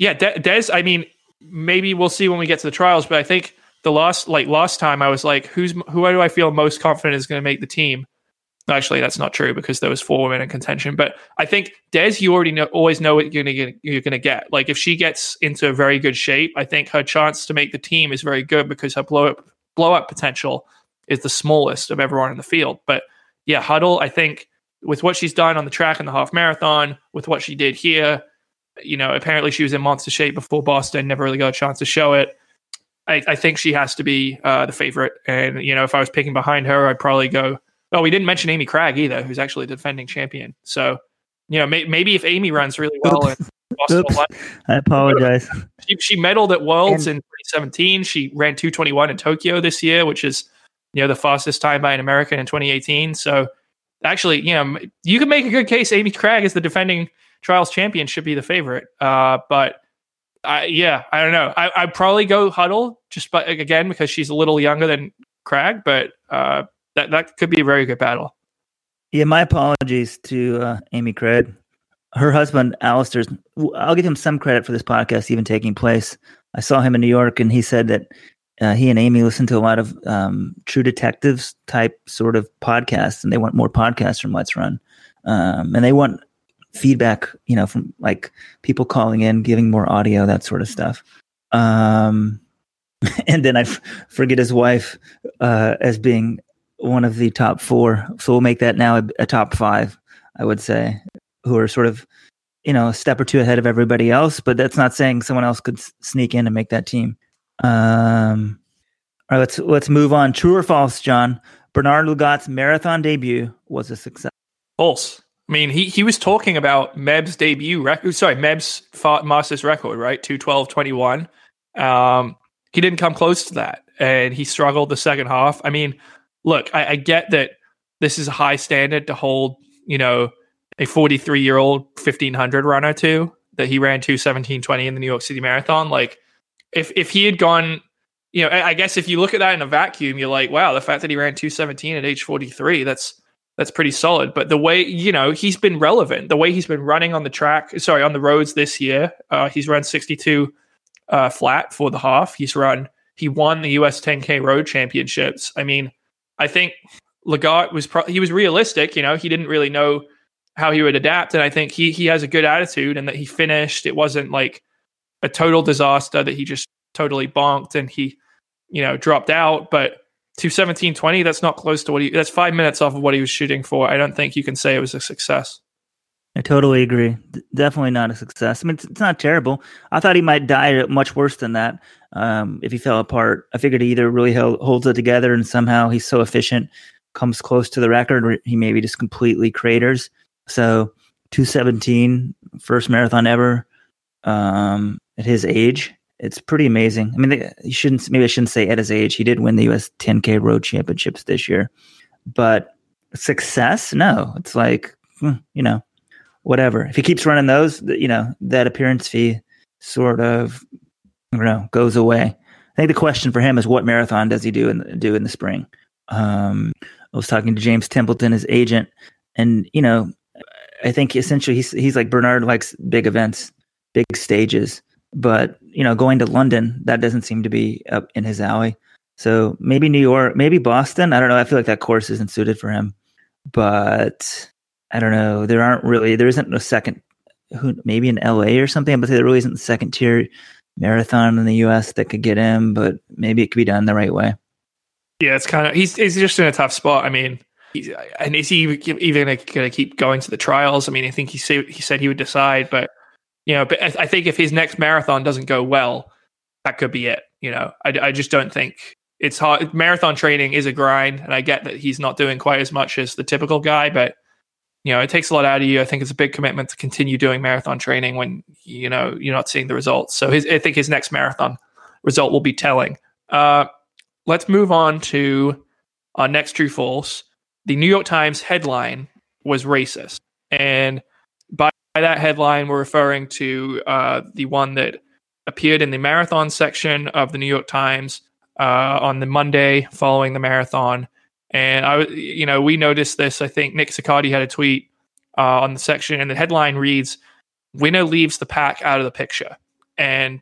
yeah, De- Des. I mean, maybe we'll see when we get to the trials, but I think the last like last time I was like, who's who do I feel most confident is going to make the team? Actually, that's not true because there was four women in contention. But I think Des, you already know, always know what you're gonna get. You're gonna get. Like if she gets into a very good shape, I think her chance to make the team is very good because her blow up blow up potential is the smallest of everyone in the field. But yeah, Huddle, I think with what she's done on the track and the half marathon, with what she did here, you know, apparently she was in monster shape before Boston, never really got a chance to show it. I, I think she has to be uh, the favorite. And, you know, if I was picking behind her, I'd probably go, well, we didn't mention Amy Cragg either, who's actually the defending champion. So, you know, may, maybe if Amy runs really well Oops. I apologize. she, she medaled at Worlds in 2017. She ran 221 in Tokyo this year, which is, you know, the fastest time by an American in 2018. So, actually, you know, you can make a good case Amy Cragg is the defending trials champion should be the favorite. Uh, but I, yeah, I don't know. I, I'd probably go Huddle just, but again, because she's a little younger than Cragg, but uh, that, that could be a very good battle. Yeah, my apologies to uh, Amy Cragg. Her husband, Alistair's, I'll give him some credit for this podcast even taking place. I saw him in New York and he said that uh, he and Amy listen to a lot of um, True Detectives type sort of podcasts and they want more podcasts from Let's Run. Um, and they want feedback, you know, from like people calling in, giving more audio, that sort of stuff. Um, and then I f- forget his wife uh, as being one of the top four. So we'll make that now a, a, top five, I would say, who are sort of, you know, a step or two ahead of everybody else. But that's not saying someone else could s- sneak in and make that team. Um, all right, let's let's move on. True or false, John? Bernard Lagat's marathon debut was a success. False. I mean, he, he was talking about Meb's debut record. Sorry, Meb's Masters record, right? 212 21. Um, he didn't come close to that. And he struggled the second half. I mean, look, I, I get that this is a high standard to hold, you know, a 43 year old 1500 runner to that he ran 217.20 in the New York City Marathon. Like, if, if he had gone, you know, I guess if you look at that in a vacuum, you're like, wow, the fact that he ran 217 at age 43, that's, that's pretty solid. But the way you know he's been relevant, the way he's been running on the track, sorry, on the roads this year, uh, he's run 62 uh, flat for the half. He's run, he won the US 10K Road Championships. I mean, I think Lagat was pro- he was realistic. You know, he didn't really know how he would adapt, and I think he he has a good attitude, and that he finished. It wasn't like a total disaster that he just totally bonked and he you know dropped out, but to 1720 that's not close to what he that's five minutes off of what he was shooting for i don't think you can say it was a success I totally agree. D- definitely not a success. I mean, it's, it's not terrible. I thought he might die much worse than that um, if he fell apart. I figured he either really held, holds it together and somehow he's so efficient, comes close to the record, or he maybe just completely craters. So, 217, first marathon ever um, at his age. It's pretty amazing. I mean, you shouldn't, maybe I shouldn't say at his age. He did win the US 10K Road Championships this year. But success? No. It's like, hmm, you know, whatever. If he keeps running those, you know, that appearance fee sort of, don't know, goes away. I think the question for him is what marathon does he do in do in the spring? Um, I was talking to James Templeton, his agent, and you know, I think essentially he's he's like Bernard likes big events, big stages, but you know, going to London that doesn't seem to be up in his alley. So maybe New York, maybe Boston. I don't know. I feel like that course isn't suited for him, but I don't know. There aren't really there isn't a second who maybe in LA or something, but there really isn't a second tier marathon in the US that could get him, but maybe it could be done the right way. yeah it's kind of he's, he's just in a tough spot i mean and is he even going to keep going to the trials i mean i think he said he said he would decide but you know but i think if his next marathon doesn't go well that could be it you know? I, I just don't think it's hard marathon training is a grind and i get that he's not doing quite as much as the typical guy but you know it takes a lot out of you. I think it's a big commitment to continue doing marathon training when you know you're not seeing the results. So his, i think his next marathon result will be telling. Uh, let's move on to our next true false. The new york times headline was racist and by that headline we're referring to uh, the one that appeared in the marathon section of the new york times uh, on the monday following the marathon and I, you know, we noticed this. I think Nick Siccardi had a tweet uh, on the section, and the headline reads, "Winner leaves the pack out of the picture." And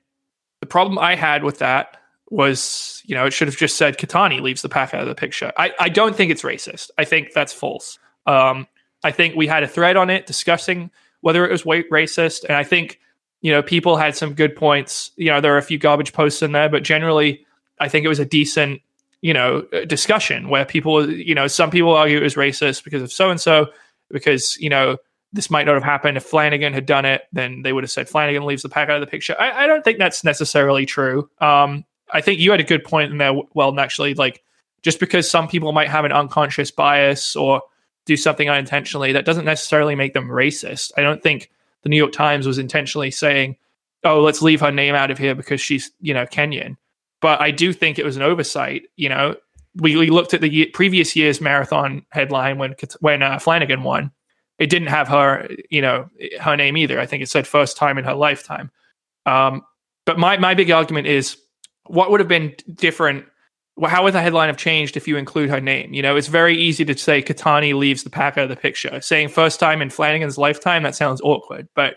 the problem I had with that was, you know, it should have just said Keitany leaves the pack out of the picture. I, I don't think it's racist. I think that's false. Um, I think we had a thread on it discussing whether it was wa- racist, and I think you know people had some good points. You know, there are a few garbage posts in there, but generally, I think it was a decent you know uh, discussion where people you know some people argue it was racist because of so and so because you know this might not have happened. If Flanagan had done it then they would have said Flanagan leaves the pack out of the picture. I, I don't think that's necessarily true. Um, I think you had a good point in there well actually like just because some people might have an unconscious bias or do something unintentionally that doesn't necessarily make them racist I don't think the New York Times was intentionally saying oh let's leave her name out of here because she's you know Kenyan but I do think it was an oversight. You know, we, we looked at the year, previous year's marathon headline when when uh, Flanagan won. It didn't have her, you know, her name either. I think it said first time in her lifetime. Um, but my my big argument is what would have been different. Wh- How would the headline have changed if you include her name? You know, it's very easy to say Keitany leaves the pack out of the picture. Saying first time in Flanagan's lifetime that sounds awkward, but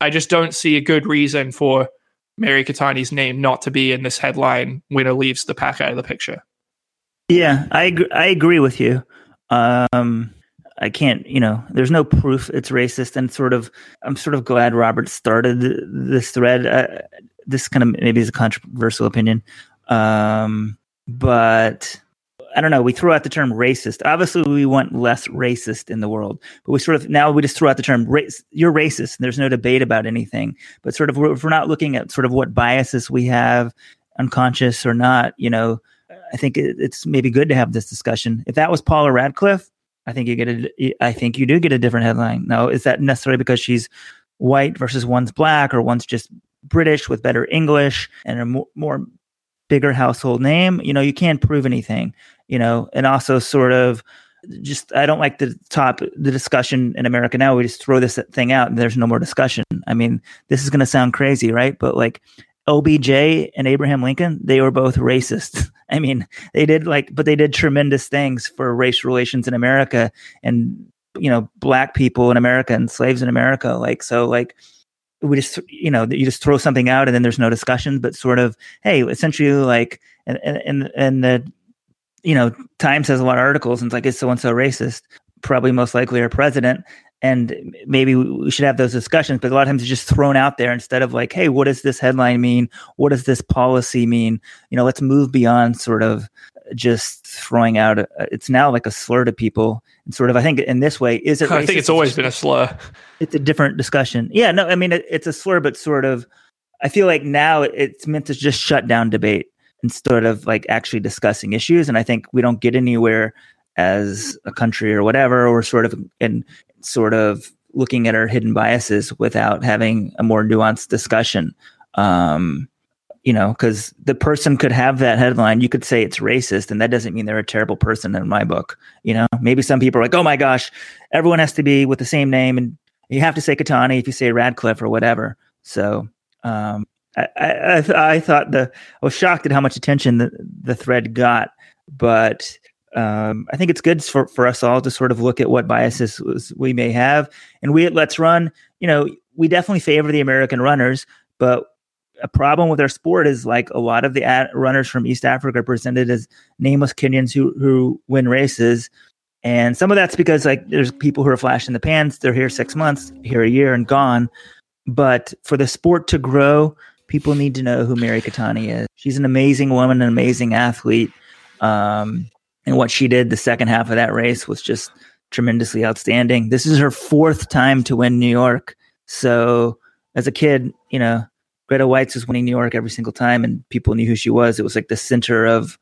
I just don't see a good reason for Mary Keitany's name not to be in this headline. Winner leaves the pack out of the picture. Yeah, I agree, I agree with you. Um, I can't, you know, there's no proof it's racist, and sort of, I'm sort of glad Robert started this thread. Uh, this kind of maybe is a controversial opinion, um, but I don't know. We throw out the term racist. Obviously, we want less racist in the world, but we sort of now we just throw out the term race. You're racist. There's no debate about anything. But sort of, if we're not looking at sort of what biases we have, unconscious or not, you know, I think it, it's maybe good to have this discussion. If that was Paula Radcliffe, I think you get a, I think you do get a different headline. Now, is that necessarily because she's white versus one's black or one's just British with better English and a more, more bigger household name? You know, you can't prove anything, you know, and also sort of just, I don't like the top, the discussion in America now. We just throw this thing out and there's no more discussion. I mean, this is going to sound crazy, right? But like OBJ and Abraham Lincoln, they were both racist. I mean, they did like, but they did tremendous things for race relations in America and, you know, black people in America and slaves in America. Like, so like, we just, you know, you just throw something out and then there's no discussion, but sort of, hey, essentially like, and, and, and the, you know, Times has a lot of articles and it's like, is so and so racist? Probably most likely our president. And maybe we should have those discussions but a lot of times it's just thrown out there instead of like hey what does this headline mean? What does this policy mean? You know let's move beyond sort of just throwing out a, it's now like a slur to people. And sort of i think in this way is it I think it's always been a slur. it's a different discussion. Yeah no i mean it, it's a slur but sort of i feel like now it's meant to just shut down debate instead of like actually discussing issues. And i think we don't get anywhere as a country or whatever. Or sort of in sort of looking at our hidden biases without having a more nuanced discussion. Um, you know, because the person could have that headline. You could say it's racist, and that doesn't mean they're a terrible person in my book. You know, maybe some people are like, oh my gosh, everyone has to be with the same name, and you have to say Keitany if you say Radcliffe or whatever. So, um, I, I, I, thought the I was shocked at how much attention the, the thread got, but um, I think it's good for, for us all to sort of look at what biases we may have. And we at Let's Run, you know, we definitely favor the American runners, but a problem with our sport is like a lot of the ad- runners from East Africa are presented as nameless Kenyans who, who win races. And some of that's because like there's people who are flashing the pans. They're here six months, here a year and gone. But for the sport to grow, people need to know who Mary Keitany is. She's an amazing woman, an amazing athlete. Um, and what she did the second half of that race was just tremendously outstanding. This is her fourth time to win New York. So as a kid, you know, Grete Waitz was winning New York every single time and people knew who she was. It was like the center of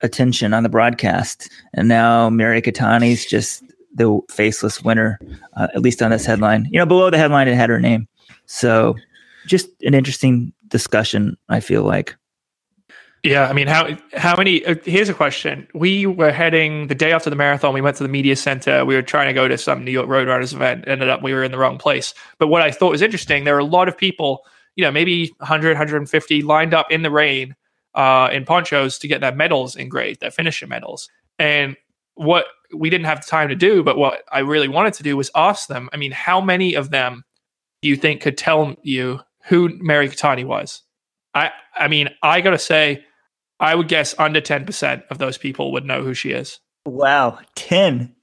attention on the broadcast. And now Mary Keitany's just the faceless winner, uh, at least on this headline. You know, below the headline, it had her name. So just an interesting discussion, I feel like. Yeah, I mean, how how many? Uh, here's a question. We were heading the day after the marathon. We went to the media center. We were trying to go to some New York Roadrunners event. Ended up we were in the wrong place. But what I thought was interesting, there were a lot of people, you know, maybe 100, 150 lined up in the rain uh, in ponchos to get their medals engraved, their finisher medals. And what we didn't have the time to do, but what I really wanted to do was ask them. I mean, how many of them do you think could tell you who Mary Keitany was? I I mean, I gotta say I would guess under 10% of those people would know who she is. Wow, 10.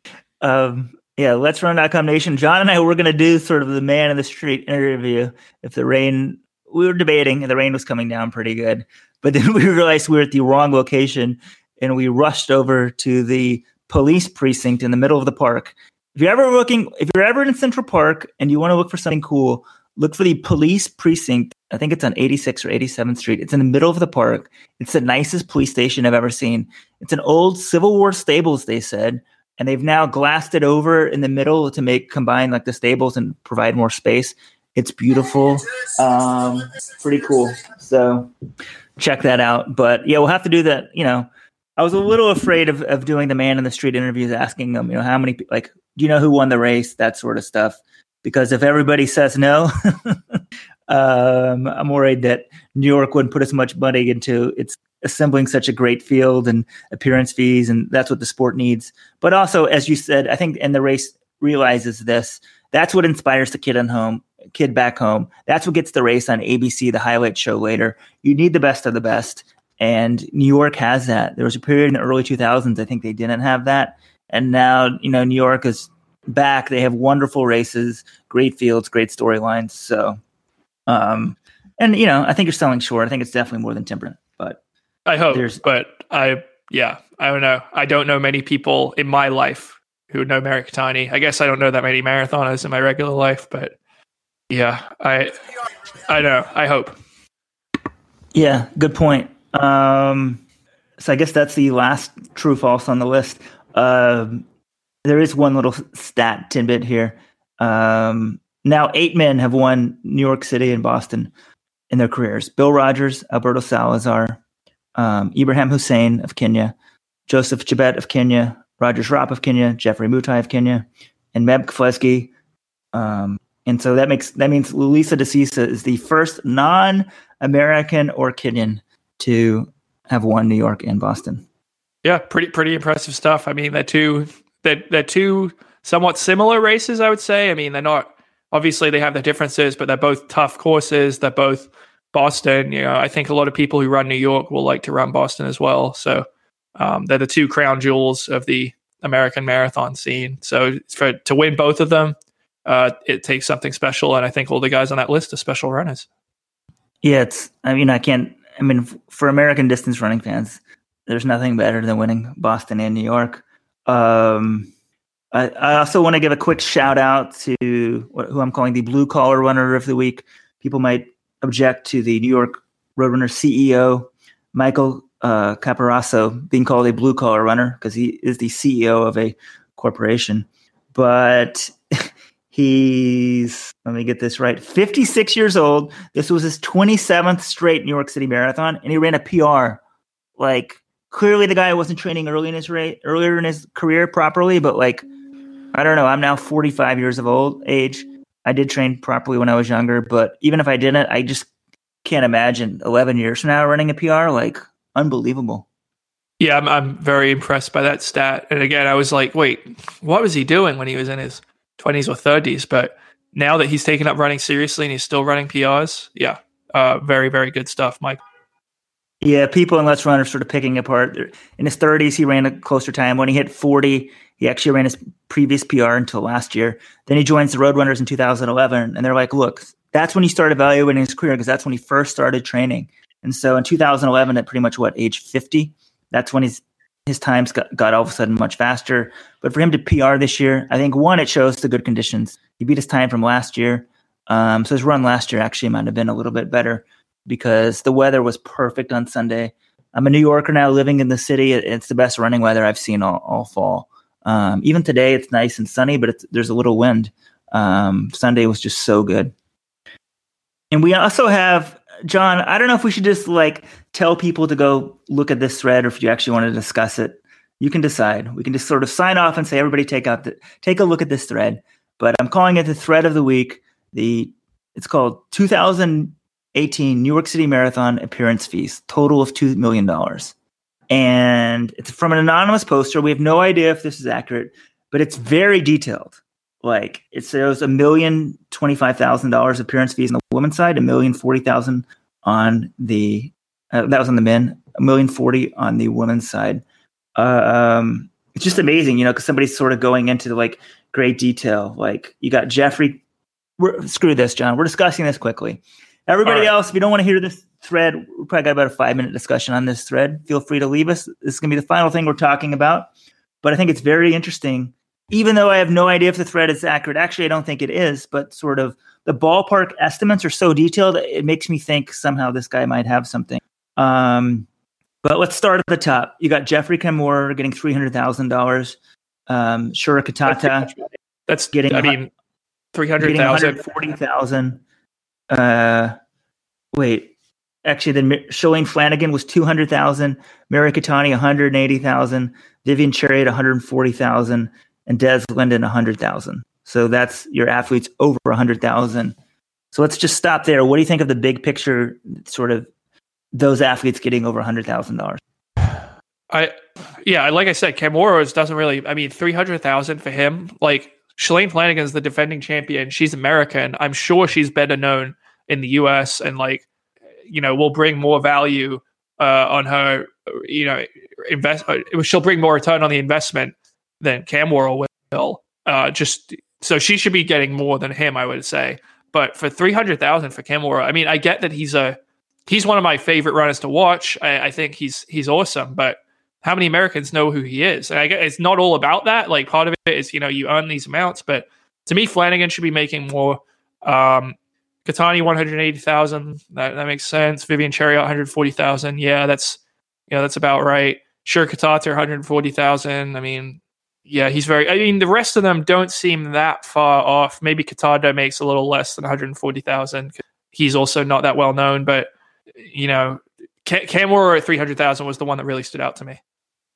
Um, yeah, let's run.com nation. John and I were going to do sort of the man in the street interview if the rain, we were debating and the rain was coming down pretty good. But then we realized we were at the wrong location and we rushed over to the police precinct in the middle of the park. If you're ever looking, if you're ever in Central Park and you want to look for something cool, look for the police precinct. I think it's on 86 or 87th Street. It's in the middle of the park. It's the nicest police station I've ever seen. It's an old Civil War stables, they said, and they've now glassed it over in the middle to make combine like the stables and provide more space. It's beautiful, um, pretty cool. So check that out. But yeah, we'll have to do that. You know, I was a little afraid of, of doing the man in the street interviews, asking them, you know, how many like, do you know who won the race, that sort of stuff because if everybody says no, um, I'm worried that New York wouldn't put as much money into its assembling such a great field and appearance fees, and that's what the sport needs. But also, as you said, I think, and the race realizes this. That's what inspires the kid on home, kid back home. That's what gets the race on ABC, the highlight show later. You need the best of the best, and New York has that. There was a period in the early 2000s, I think they didn't have that, and now you know New York is back. They have wonderful races, great fields, great storylines. So, um, and you know, I think you're selling short. I think it's definitely more than temperate, but I hope. There's- but I, yeah, I don't know. I don't know many people in my life who know Mary Keitany. I guess I don't know that many marathoners in my regular life, but yeah, I, I know. I hope. yeah, good point. Um, so I guess that's the last true false on the list. Um, there is one little stat tidbit here. Um, now, eight men have won New York City and Boston in their careers Bill Rodgers, Alberto Salazar, um, Ibrahim Hussein of Kenya, Joseph Chebet of Kenya, Rogers Rop of Kenya, Geoffrey Mutai of Kenya, and Meb Keflezighi. Um, and so that makes that means Lelisa Desisa is the first non-American or Kenyan to have won New York and Boston. Yeah, pretty pretty impressive stuff. I mean, they're two they're, they're two somewhat similar races, I would say. I mean, they're not obviously they have their differences, but they're both tough courses. They're both Boston. You know, I think a lot of people who run New York will like to run Boston as well. So um, they're the two crown jewels of the American marathon scene. So for to win both of them, uh, it takes something special, and I think all the guys on that list are special runners. Yeah, it's. I mean, I can't. I mean, for American distance running fans, there's nothing better than winning Boston and New York. Um, I, I also want to give a quick shout out to who I'm calling the blue collar runner of the week. People might object to the New York Roadrunner CEO, Michael uh, Capiraso, being called a blue collar runner because he is the CEO of a corporation. But he's, let me get this right, 56 years old. This was his 27th straight New York City Marathon, and he ran a PR. Like, clearly the guy wasn't training early in his earlier in his career properly, but like, I don't know. I'm now 45 years of old age. I did train properly when I was younger, but even if I didn't, I just can't imagine 11 years from now running a PR. Like, unbelievable. Yeah, I'm, I'm very impressed by that stat. And again, I was like, wait, what was he doing when he was in his 20s or 30s? But now that he's taken up running seriously and he's still running PRs, yeah, uh, very, very good stuff, Mike. Yeah, people in Let's Run are sort of picking apart. In his 30s, he ran a closer time. When he hit 40, he actually ran his previous PR until last year. Then he joins the Roadrunners in 2011, and they're like, look, that's when he started evaluating his career because that's when he first started training. And so in 2011, at pretty much what age 50, that's when his his times got, got all of a sudden much faster. But for him to PR this year, I think one, it shows the good conditions. He beat his time from last year. Um, so his run last year actually might have been a little bit better because the weather was perfect on Sunday. I'm a New Yorker now living in the city. It's the best running weather I've seen all, all fall. Um, even today, it's nice and sunny, but there's a little wind. Um, Sunday was just so good. And we also have, John, I don't know if we should just like tell people to go look at this thread or if you actually want to discuss it. You can decide. We can just sort of sign off and say, everybody take out the, take a look at this thread. But I'm calling it the thread of the week. The it's called 2018 New York City Marathon appearance fees, total of two million dollars. And it's from an anonymous poster. We have no idea if this is accurate, but it's very detailed. Like it says a million twenty-five thousand dollars appearance fees on the women's side, a million forty thousand on the uh, that was on the men, a million forty on the women's side. Um, it's just amazing, you know, because somebody's sort of going into like great detail. Like you got Geoffrey. We're, screw this, John. We're discussing this quickly. Everybody right. else, if you don't want to hear this thread, we probably got about a five minute discussion on this thread. Feel free to leave us. This is going to be the final thing we're talking about. But I think it's very interesting, even though I have no idea if the thread is accurate. Actually, I don't think it is, but sort of the ballpark estimates are so detailed, it makes me think somehow this guy might have something. Um, but let's start at the top. You got Geoffrey Kamworor getting $300,000. Um, Shura Kitata That's Getting I mean, three hundred thousand. 140,000. Uh, wait, actually, then Shalane Flanagan was 200,000, Mary Keitany 180,000, Vivian Cheruiyot 140,000, and Des Linden 100,000. So that's your athletes over 100,000. So let's just stop there. What do you think of the big picture, sort of those athletes getting over $100,000? I yeah, like I said, Kamworor's doesn't really. I mean, three hundred thousand for him. Like Shalane Flanagan's the defending champion. She's American. I'm sure she's better known in the U.S. and like you know will bring more value uh, on her. You know, invest. Uh, she'll bring more return on the investment than Kamworor will. Uh, just so she should be getting more than him, I would say. But for three hundred thousand for Kamworor, I mean, I get that he's a he's one of my favorite runners to watch. I, I think he's he's awesome, but how many Americans know who he is? And I guess it's not all about that. Like part of it is, you know, you earn these amounts, but to me, Flanagan should be making more. Um, Keitany, 180,000. That, that makes sense. Vivian Cherry 140,000. Yeah, that's, you know, that's about right. Sure, Kitata, 140,000. I mean, yeah, he's very. I mean, the rest of them don't seem that far off. Maybe Cataldo makes a little less than one hundred forty thousand. He's also not that well known, but you know, Cam at three hundred thousand was the one that really stood out to me.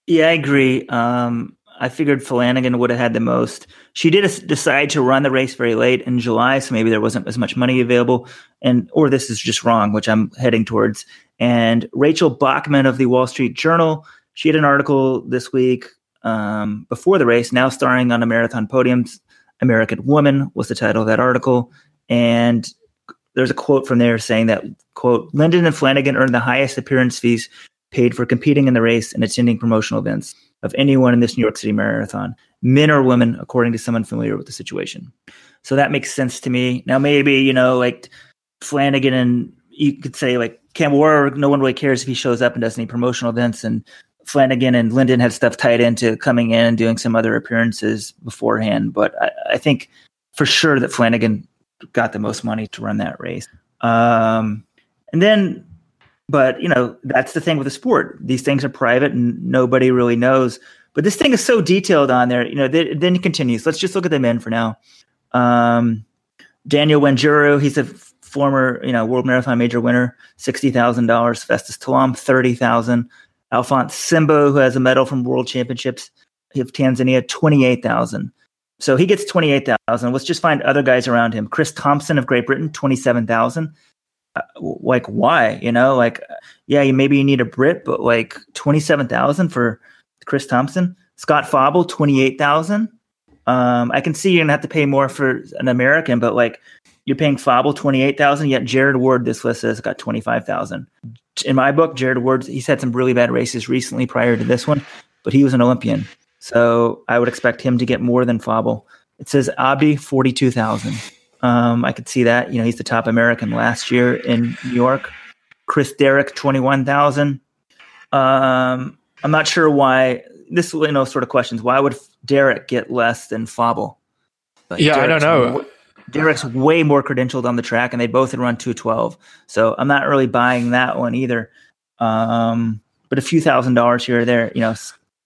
Yeah, I agree. Um, I figured Flanagan would have had the most. She did decide to run the race very late in July, so maybe there wasn't as much money available, and or this is just wrong, which I'm heading towards. And Rachel Bachman of the Wall Street Journal, she had an article this week um, before the race, now starring on a marathon podiums. American Woman was the title of that article, and there's a quote from there saying that quote Linden and Flanagan earned the highest appearance fees paid for competing in the race and attending promotional events of anyone in this New York City marathon, men or women, according to someone familiar with the situation. So that makes sense to me. Now, maybe, you know, like Flanagan and you could say like Kamworor, no one really cares if he shows up and does any promotional events. And Flanagan and Linden had stuff tied into coming in and doing some other appearances beforehand. But I, I think for sure that Flanagan got the most money to run that race. Um, and then but you know, that's the thing with the sport. These things are private and nobody really knows. But this thing is so detailed on there. You know, th- then it continues. Let's just look at the men for now. Um, Daniel Wanjiru, he's a former, you know, world marathon major winner, sixty thousand dollars. Festus Talam, thirty thousand. Alphonce Simbu, who has a medal from World Championships of Tanzania, twenty eight thousand. So he gets twenty eight thousand. Let's just find other guys around him. Chris Thompson of Great Britain, twenty seven thousand like why you know like yeah you maybe you need a brit but like 27000 for chris thompson scott fauble 28000 um i can see you're gonna have to pay more for an american but like you're paying fauble 28000 yet jared ward this list has got 25000 in my book jared ward he's had some really bad races recently prior to this one but he was an olympian so i would expect him to get more than fauble it says abdi 42000 um, I could see that. You know, he's the top American last year in New York. Chris Derrick, 21,000. Um, I'm not sure why this, you know, sort of questions. Why would Derrick get less than Fauble? But yeah, Derrick's I don't know. Derrick's way more credentialed on the track, and they both had run 212. So I'm not really buying that one either. Um, but a few thousand dollars here or there, you know,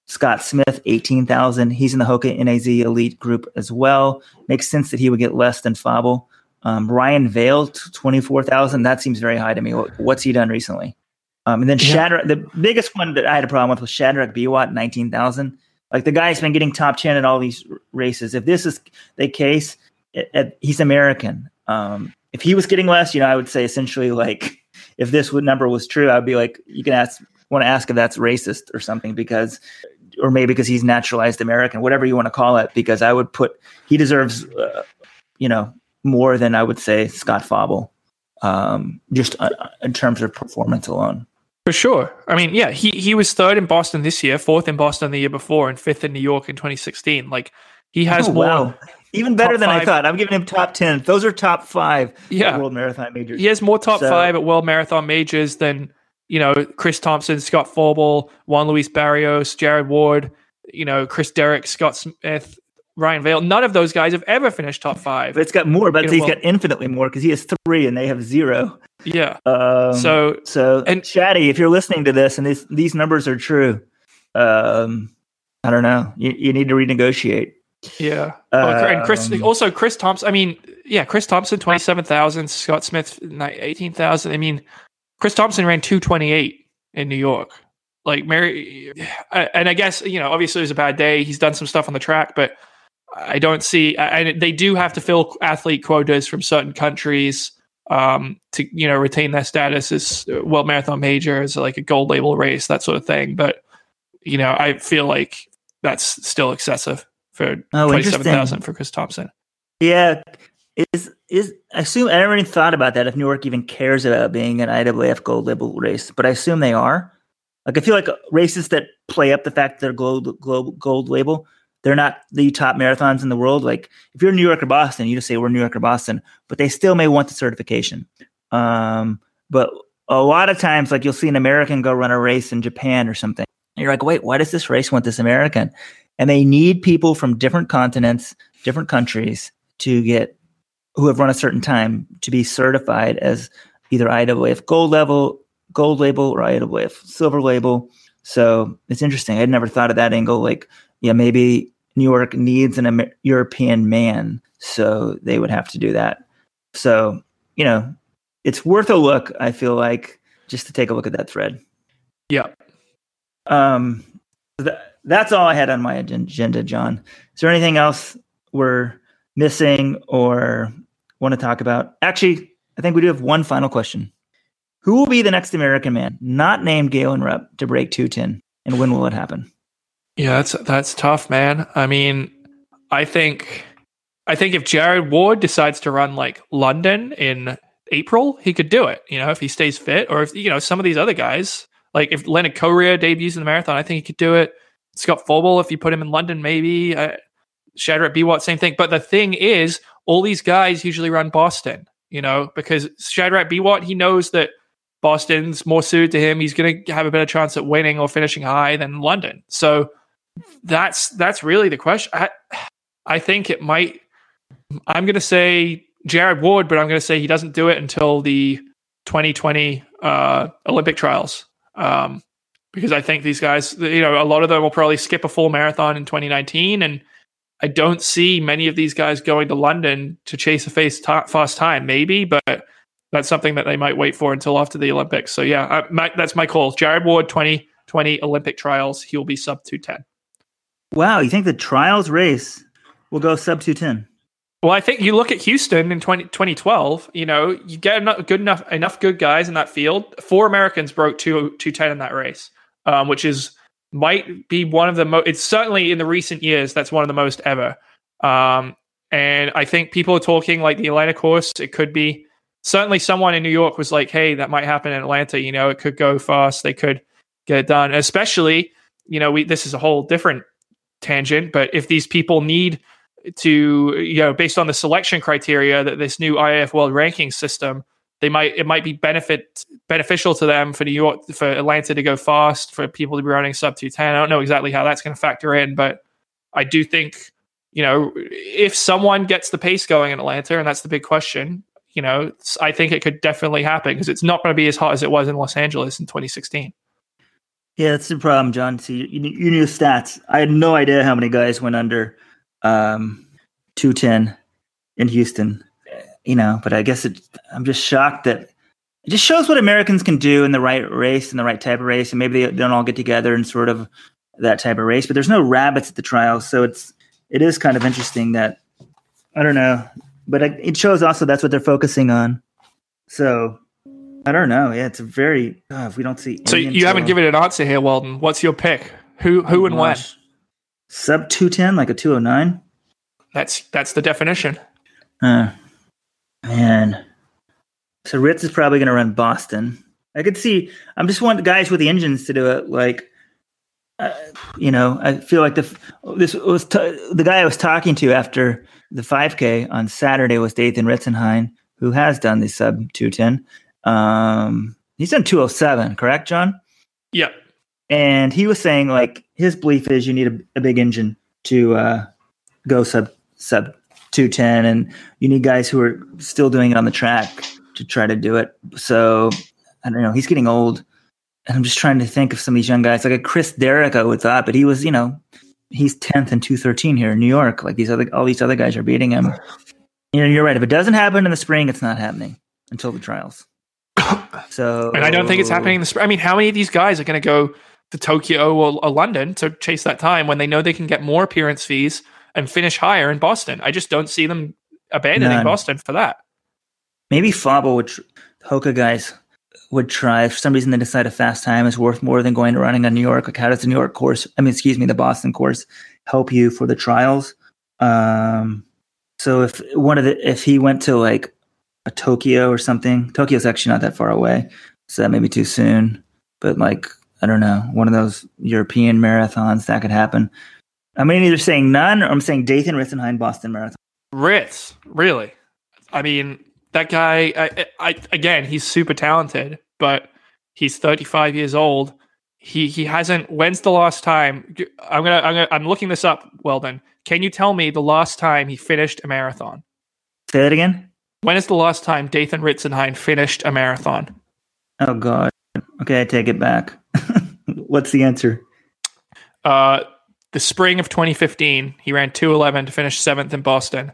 Scott Smith, 18,000. He's in the Hoka NAZ elite group as well. Makes sense that he would get less than Fauble. Um, Ryan Vail, 24,000. That seems very high to me. What, what's he done recently? Um, and then yeah. Shadrack, the biggest one that I had a problem with was Shadrack Biwott, 19,000. Like the guy's been getting top 10 in all these races. If this is the case, it, it, he's American. Um, if he was getting less, you know, I would say essentially like if this number was true, I'd be like, you can ask, want to ask if that's racist or something because or maybe because he's naturalized American, whatever you want to call it, because I would put he deserves, uh, you know, more than I would say Scott Fauble, um, just uh, in terms of performance alone. For sure. I mean, yeah, he he was third in Boston this year, fourth in Boston the year before, and fifth in New York in 2016. Like he has oh, more. Wow. Even better than five. I thought. I'm giving him top ten. Those are top five. Yeah. World Marathon majors. He has more top so, five at World Marathon majors than you know, Chris Thompson, Scott Fauble, Juan Luis Barrios, Jared Ward, you know, Chris Derrick, Scott Smith, Ryan Vail. None of those guys have ever finished top five. But it's got more, but he's well, got infinitely more because he has three and they have zero. Yeah. Um, so, so and Shaddy, if you're listening to this and these these numbers are true, um, I don't know. You, you need to renegotiate. Yeah. Oh, and Chris, um, also Chris Thompson. I mean, yeah, Chris Thompson, twenty seven thousand. Scott Smith, eighteen thousand. I mean, Chris Thompson ran 228 in New York. Like Mary, and I guess you know, obviously it was a bad day. He's done some stuff on the track, but I don't see. And they do have to fill athlete quotas from certain countries um, to you know retain their status as world marathon major, as like a gold label race, that sort of thing. But you know, I feel like that's still excessive for oh, twenty seven thousand for Chris Thompson. Yeah, is is I assume I never even thought about that if New York even cares about being an IAAF gold label race, but I assume they are. Like I feel like races that play up the fact that they're gold gold, gold label, they're not the top marathons in the world. Like if you're New York or Boston, you just say we're New York or Boston, but they still may want the certification. Um, but a lot of times, like you'll see an American go run a race in Japan or something. And you're like, wait, why does this race want this American? And they need people from different continents, different countries to get who have run a certain time to be certified as either IAAF gold level, gold label, or IAAF silver label. So it's interesting. I'd never thought of that angle. Like, yeah, maybe New York needs an Amer- European man, so they would have to do that. So, you know, it's worth a look, I feel like, just to take a look at that thread. Yeah. Um, that's all I had on my agenda, John. Is there anything else we're missing or want to talk about? Actually, I think we do have one final question. Who will be the next American man, not named Galen Rupp, to break 210? And when will it happen? Yeah, that's that's tough, man. I mean, I think I think if Jared Ward decides to run like London in April, he could do it. You know, if he stays fit, or if you know some of these other guys, like if Leonard Korir debuts in the marathon, I think he could do it. Scott Fauble, if you put him in London, maybe. Uh, Shadrack Biwott, same thing. But the thing is, all these guys usually run Boston. You know, because Shadrack Biwott, he knows that Boston's more suited to him. He's going to have a better chance at winning or finishing high than London. So that's that's really the question. I, I think it might. I'm going to say Jared Ward, but I'm going to say he doesn't do it until the 2020 uh, Olympic trials. Um, because I think these guys, you know, a lot of them will probably skip a full marathon in 2019, and I don't see many of these guys going to London to chase a fast time. Maybe, but that's something that they might wait for until after the Olympics. So yeah, I, my, that's my call. Jared Ward, 2020 Olympic trials, he will be sub 210. Wow, you think the trials race will go sub 210? Well, I think you look at Houston in 20, 2012, you know, you get enough, good enough enough good guys in that field. Four Americans broke two, 210 in that race, um, which is might be one of the most, it's certainly in the recent years, that's one of the most ever. Um, and I think people are talking like the Atlanta course, it could be certainly someone in New York was like, hey, that might happen in Atlanta. You know, it could go fast. They could get it done. Especially, you know, we this is a whole different tangent, but if these people need to, you know, based on the selection criteria that this new IAAF World Ranking system, they might it might be benefit beneficial to them for New York for Atlanta to go fast for people to be running sub two ten. I don't know exactly how that's going to factor in, but I do think you know if someone gets the pace going in Atlanta, and that's the big question. You know, I think it could definitely happen because it's not going to be as hot as it was in Los Angeles in 2016. Yeah, that's the problem, John. See, you, you knew stats. I had no idea how many guys went under um, 210 in Houston. You know, but I guess it, I'm just shocked that it just shows what Americans can do in the right race and the right type of race, and maybe they don't all get together in sort of that type of race. But there's no rabbits at the trials, so it's it is kind of interesting that I don't know, but it shows also that's what they're focusing on. So I don't know. Yeah, it's a very. Uh, if we don't see. So you haven't given an answer here, Weldon. What's your pick? Who who oh, and gosh. when? Sub two ten, like a two oh nine. That's that's the definition. Uh, man. So Ritz is probably going to run Boston. I could see. I'm just wanting guys with the engines to do it. Like, uh, you know, I feel like the this was t- the guy I was talking to after the 5K on Saturday was Dathan Ritzenhein, who has done the sub 210. Um, he's done 207, correct, John? Yeah. And he was saying like his belief is you need a, a big engine to uh, go sub sub 210, and you need guys who are still doing it on the track to try to do it. So I don't know. He's getting old, and I'm just trying to think of some of these young guys, like a Chris Derrick. I would thought, but he was, you know, he's 10th and 213 here in New York. Like these other, all these other guys are beating him. You know, you're right. If it doesn't happen in the spring, it's not happening until the trials. So, and I don't think it's happening in the spring. I mean, how many of these guys are going to go to Tokyo or, or, London to chase that time when they know they can get more appearance fees and finish higher in Boston? I just don't see them abandoning None. Boston for that. Maybe Fauble would, Hoka guys would try. If for some reason they decide a fast time is worth more than going to running on New York, like how does the New York course, I mean, excuse me, the Boston course help you for the trials? Um, so if one of the, if he went to like a Tokyo or something. Tokyo's actually not that far away, so that may be too soon. But like, I don't know, one of those European marathons that could happen. I'm either saying none or I'm saying Dathan Ritzenhein Boston Marathon. Ritz, really? I mean, that guy. I, I, again, he's super talented, but he's 35 years old. He he hasn't. When's the last time? I'm gonna I'm gonna I'm looking this up. Well then, can you tell me the last time he finished a marathon? Say that again. When is the last time Dathan Ritzenhein finished a marathon? Oh God. Okay, I take it back. What's the answer? Uh, the spring of 2015, he ran 211 to finish seventh in Boston.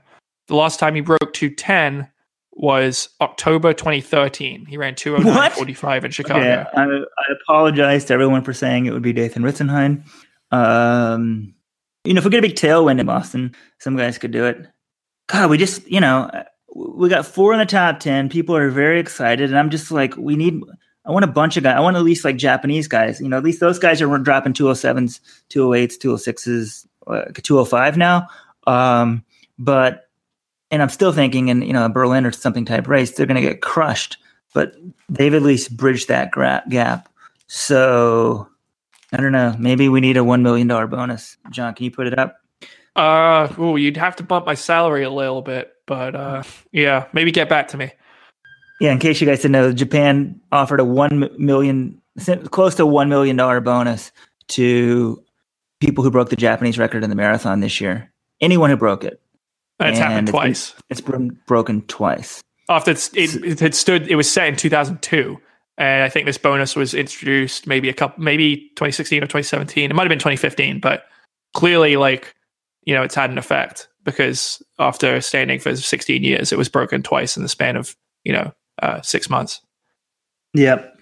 The last time he broke 210 was October 2013. He ran 209.45 in Chicago. Okay, I, I apologize to everyone for saying it would be Dathan Ritzenhein. Um, you know, if we get a big tailwind in Boston, some guys could do it. God, we just, you know, we got four in the top 10. People are very excited. And I'm just like, we need, I want a bunch of guys. I want at least like Japanese guys. You know, at least those guys are dropping 207s, 208s, 206s, uh, 205 now. Um, but, and I'm still thinking in, you know, Berlin or something type race, they're going to get crushed. But they've at least bridged that gra- gap. So I don't know. Maybe we need a $1 million bonus. John, can you put it up? Uh, ooh, you'd have to bump my salary a little bit, but uh, yeah, maybe get back to me. Yeah, in case you guys didn't know, Japan offered a one million, close to one million dollar bonus to people who broke the Japanese record in the marathon this year. Anyone who broke it. It's And happened it's been- twice. It's been broken twice. After it's, it, it had stood, it was set in 2002, and I think this bonus was introduced maybe a couple, maybe 2016 or 2017. It might have been 2015, but clearly, like you know, it's had an effect because after standing for 16 years, it was broken twice in the span of you know uh, six months. Yep,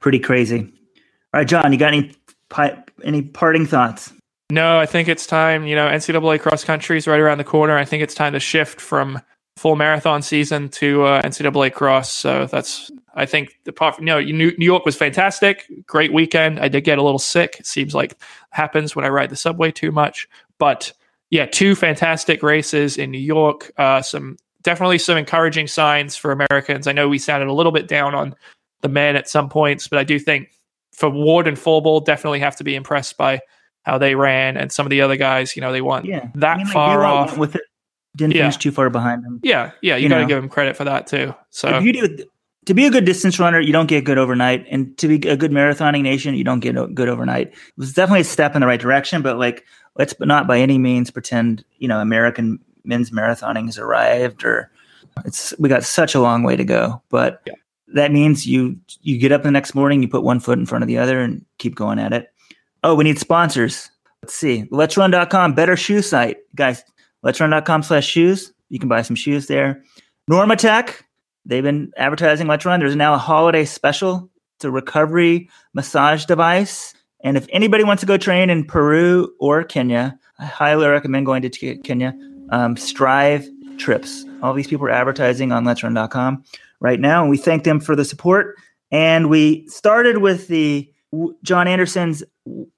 pretty crazy. All right, John, you got any pi- any parting thoughts? No, I think it's time. You know, NCAA cross country is right around the corner. I think it's time to shift from full marathon season to uh, NCAA cross. So that's, I think, the part. You know, New New York was fantastic, great weekend. I did get a little sick. It seems like happens when I ride the subway too much. But yeah, two fantastic races in New York. Uh, some definitely some encouraging signs for Americans. I know we sounded a little bit down on the men at some points, but I do think for Ward and Fauble definitely have to be impressed by how they ran and some of the other guys. You know, they weren't Yeah, that I mean, far off. with it. Didn't Yeah. finish too far behind them. Yeah, yeah, you, You got to give them credit for that too. So beauty with to be a good distance runner, you don't get good overnight, and to be a good marathoning nation, you don't get good overnight. It was definitely a step in the right direction, but like let's not by any means pretend you know American men's marathoning has arrived or it's we got such a long way to go. But Yeah. that means you you get up the next morning, you put one foot in front of the other, and keep going at it. Oh, we need sponsors. Let's see. Let's run.com, better shoe site. Guys, let's run.com slash shoes. You can buy some shoes there. NormaTec, they've been advertising Let's Run. There's now a holiday special. It's a recovery massage device. And if anybody wants to go train in Peru or Kenya, I highly recommend going to Ke- Kenya. Um, Strive trips. All these people are advertising on Let's Run.com right now, and we thank them for the support. And we started with the John Anderson's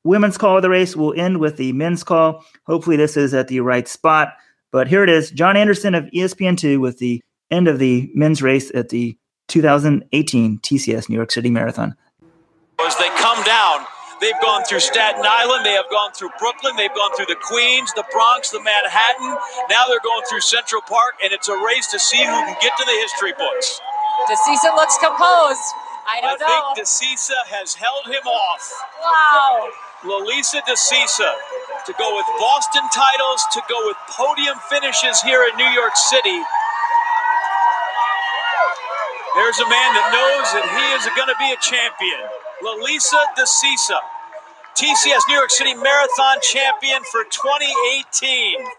women's call of the race. We'll end with the men's call. Hopefully, this is at the right spot. But here it is John Anderson of E ESPN2 with the end of the men's race at the 2018 TCS New York City Marathon. As they come down, they've gone through Staten Island, they have gone through Brooklyn, they've gone through the Queens, the Bronx, the Manhattan. Now they're going through Central Park, and it's a race to see who can get to the history books. Desisa looks composed. I I don't know. I think Desisa has held him off. wow. Lelisa Desisa to go with Boston titles, to go with podium finishes here in New York City. There's a man that knows that he is going to be a champion. Lelisa Desisa, TCS New York City Marathon champion for 2018.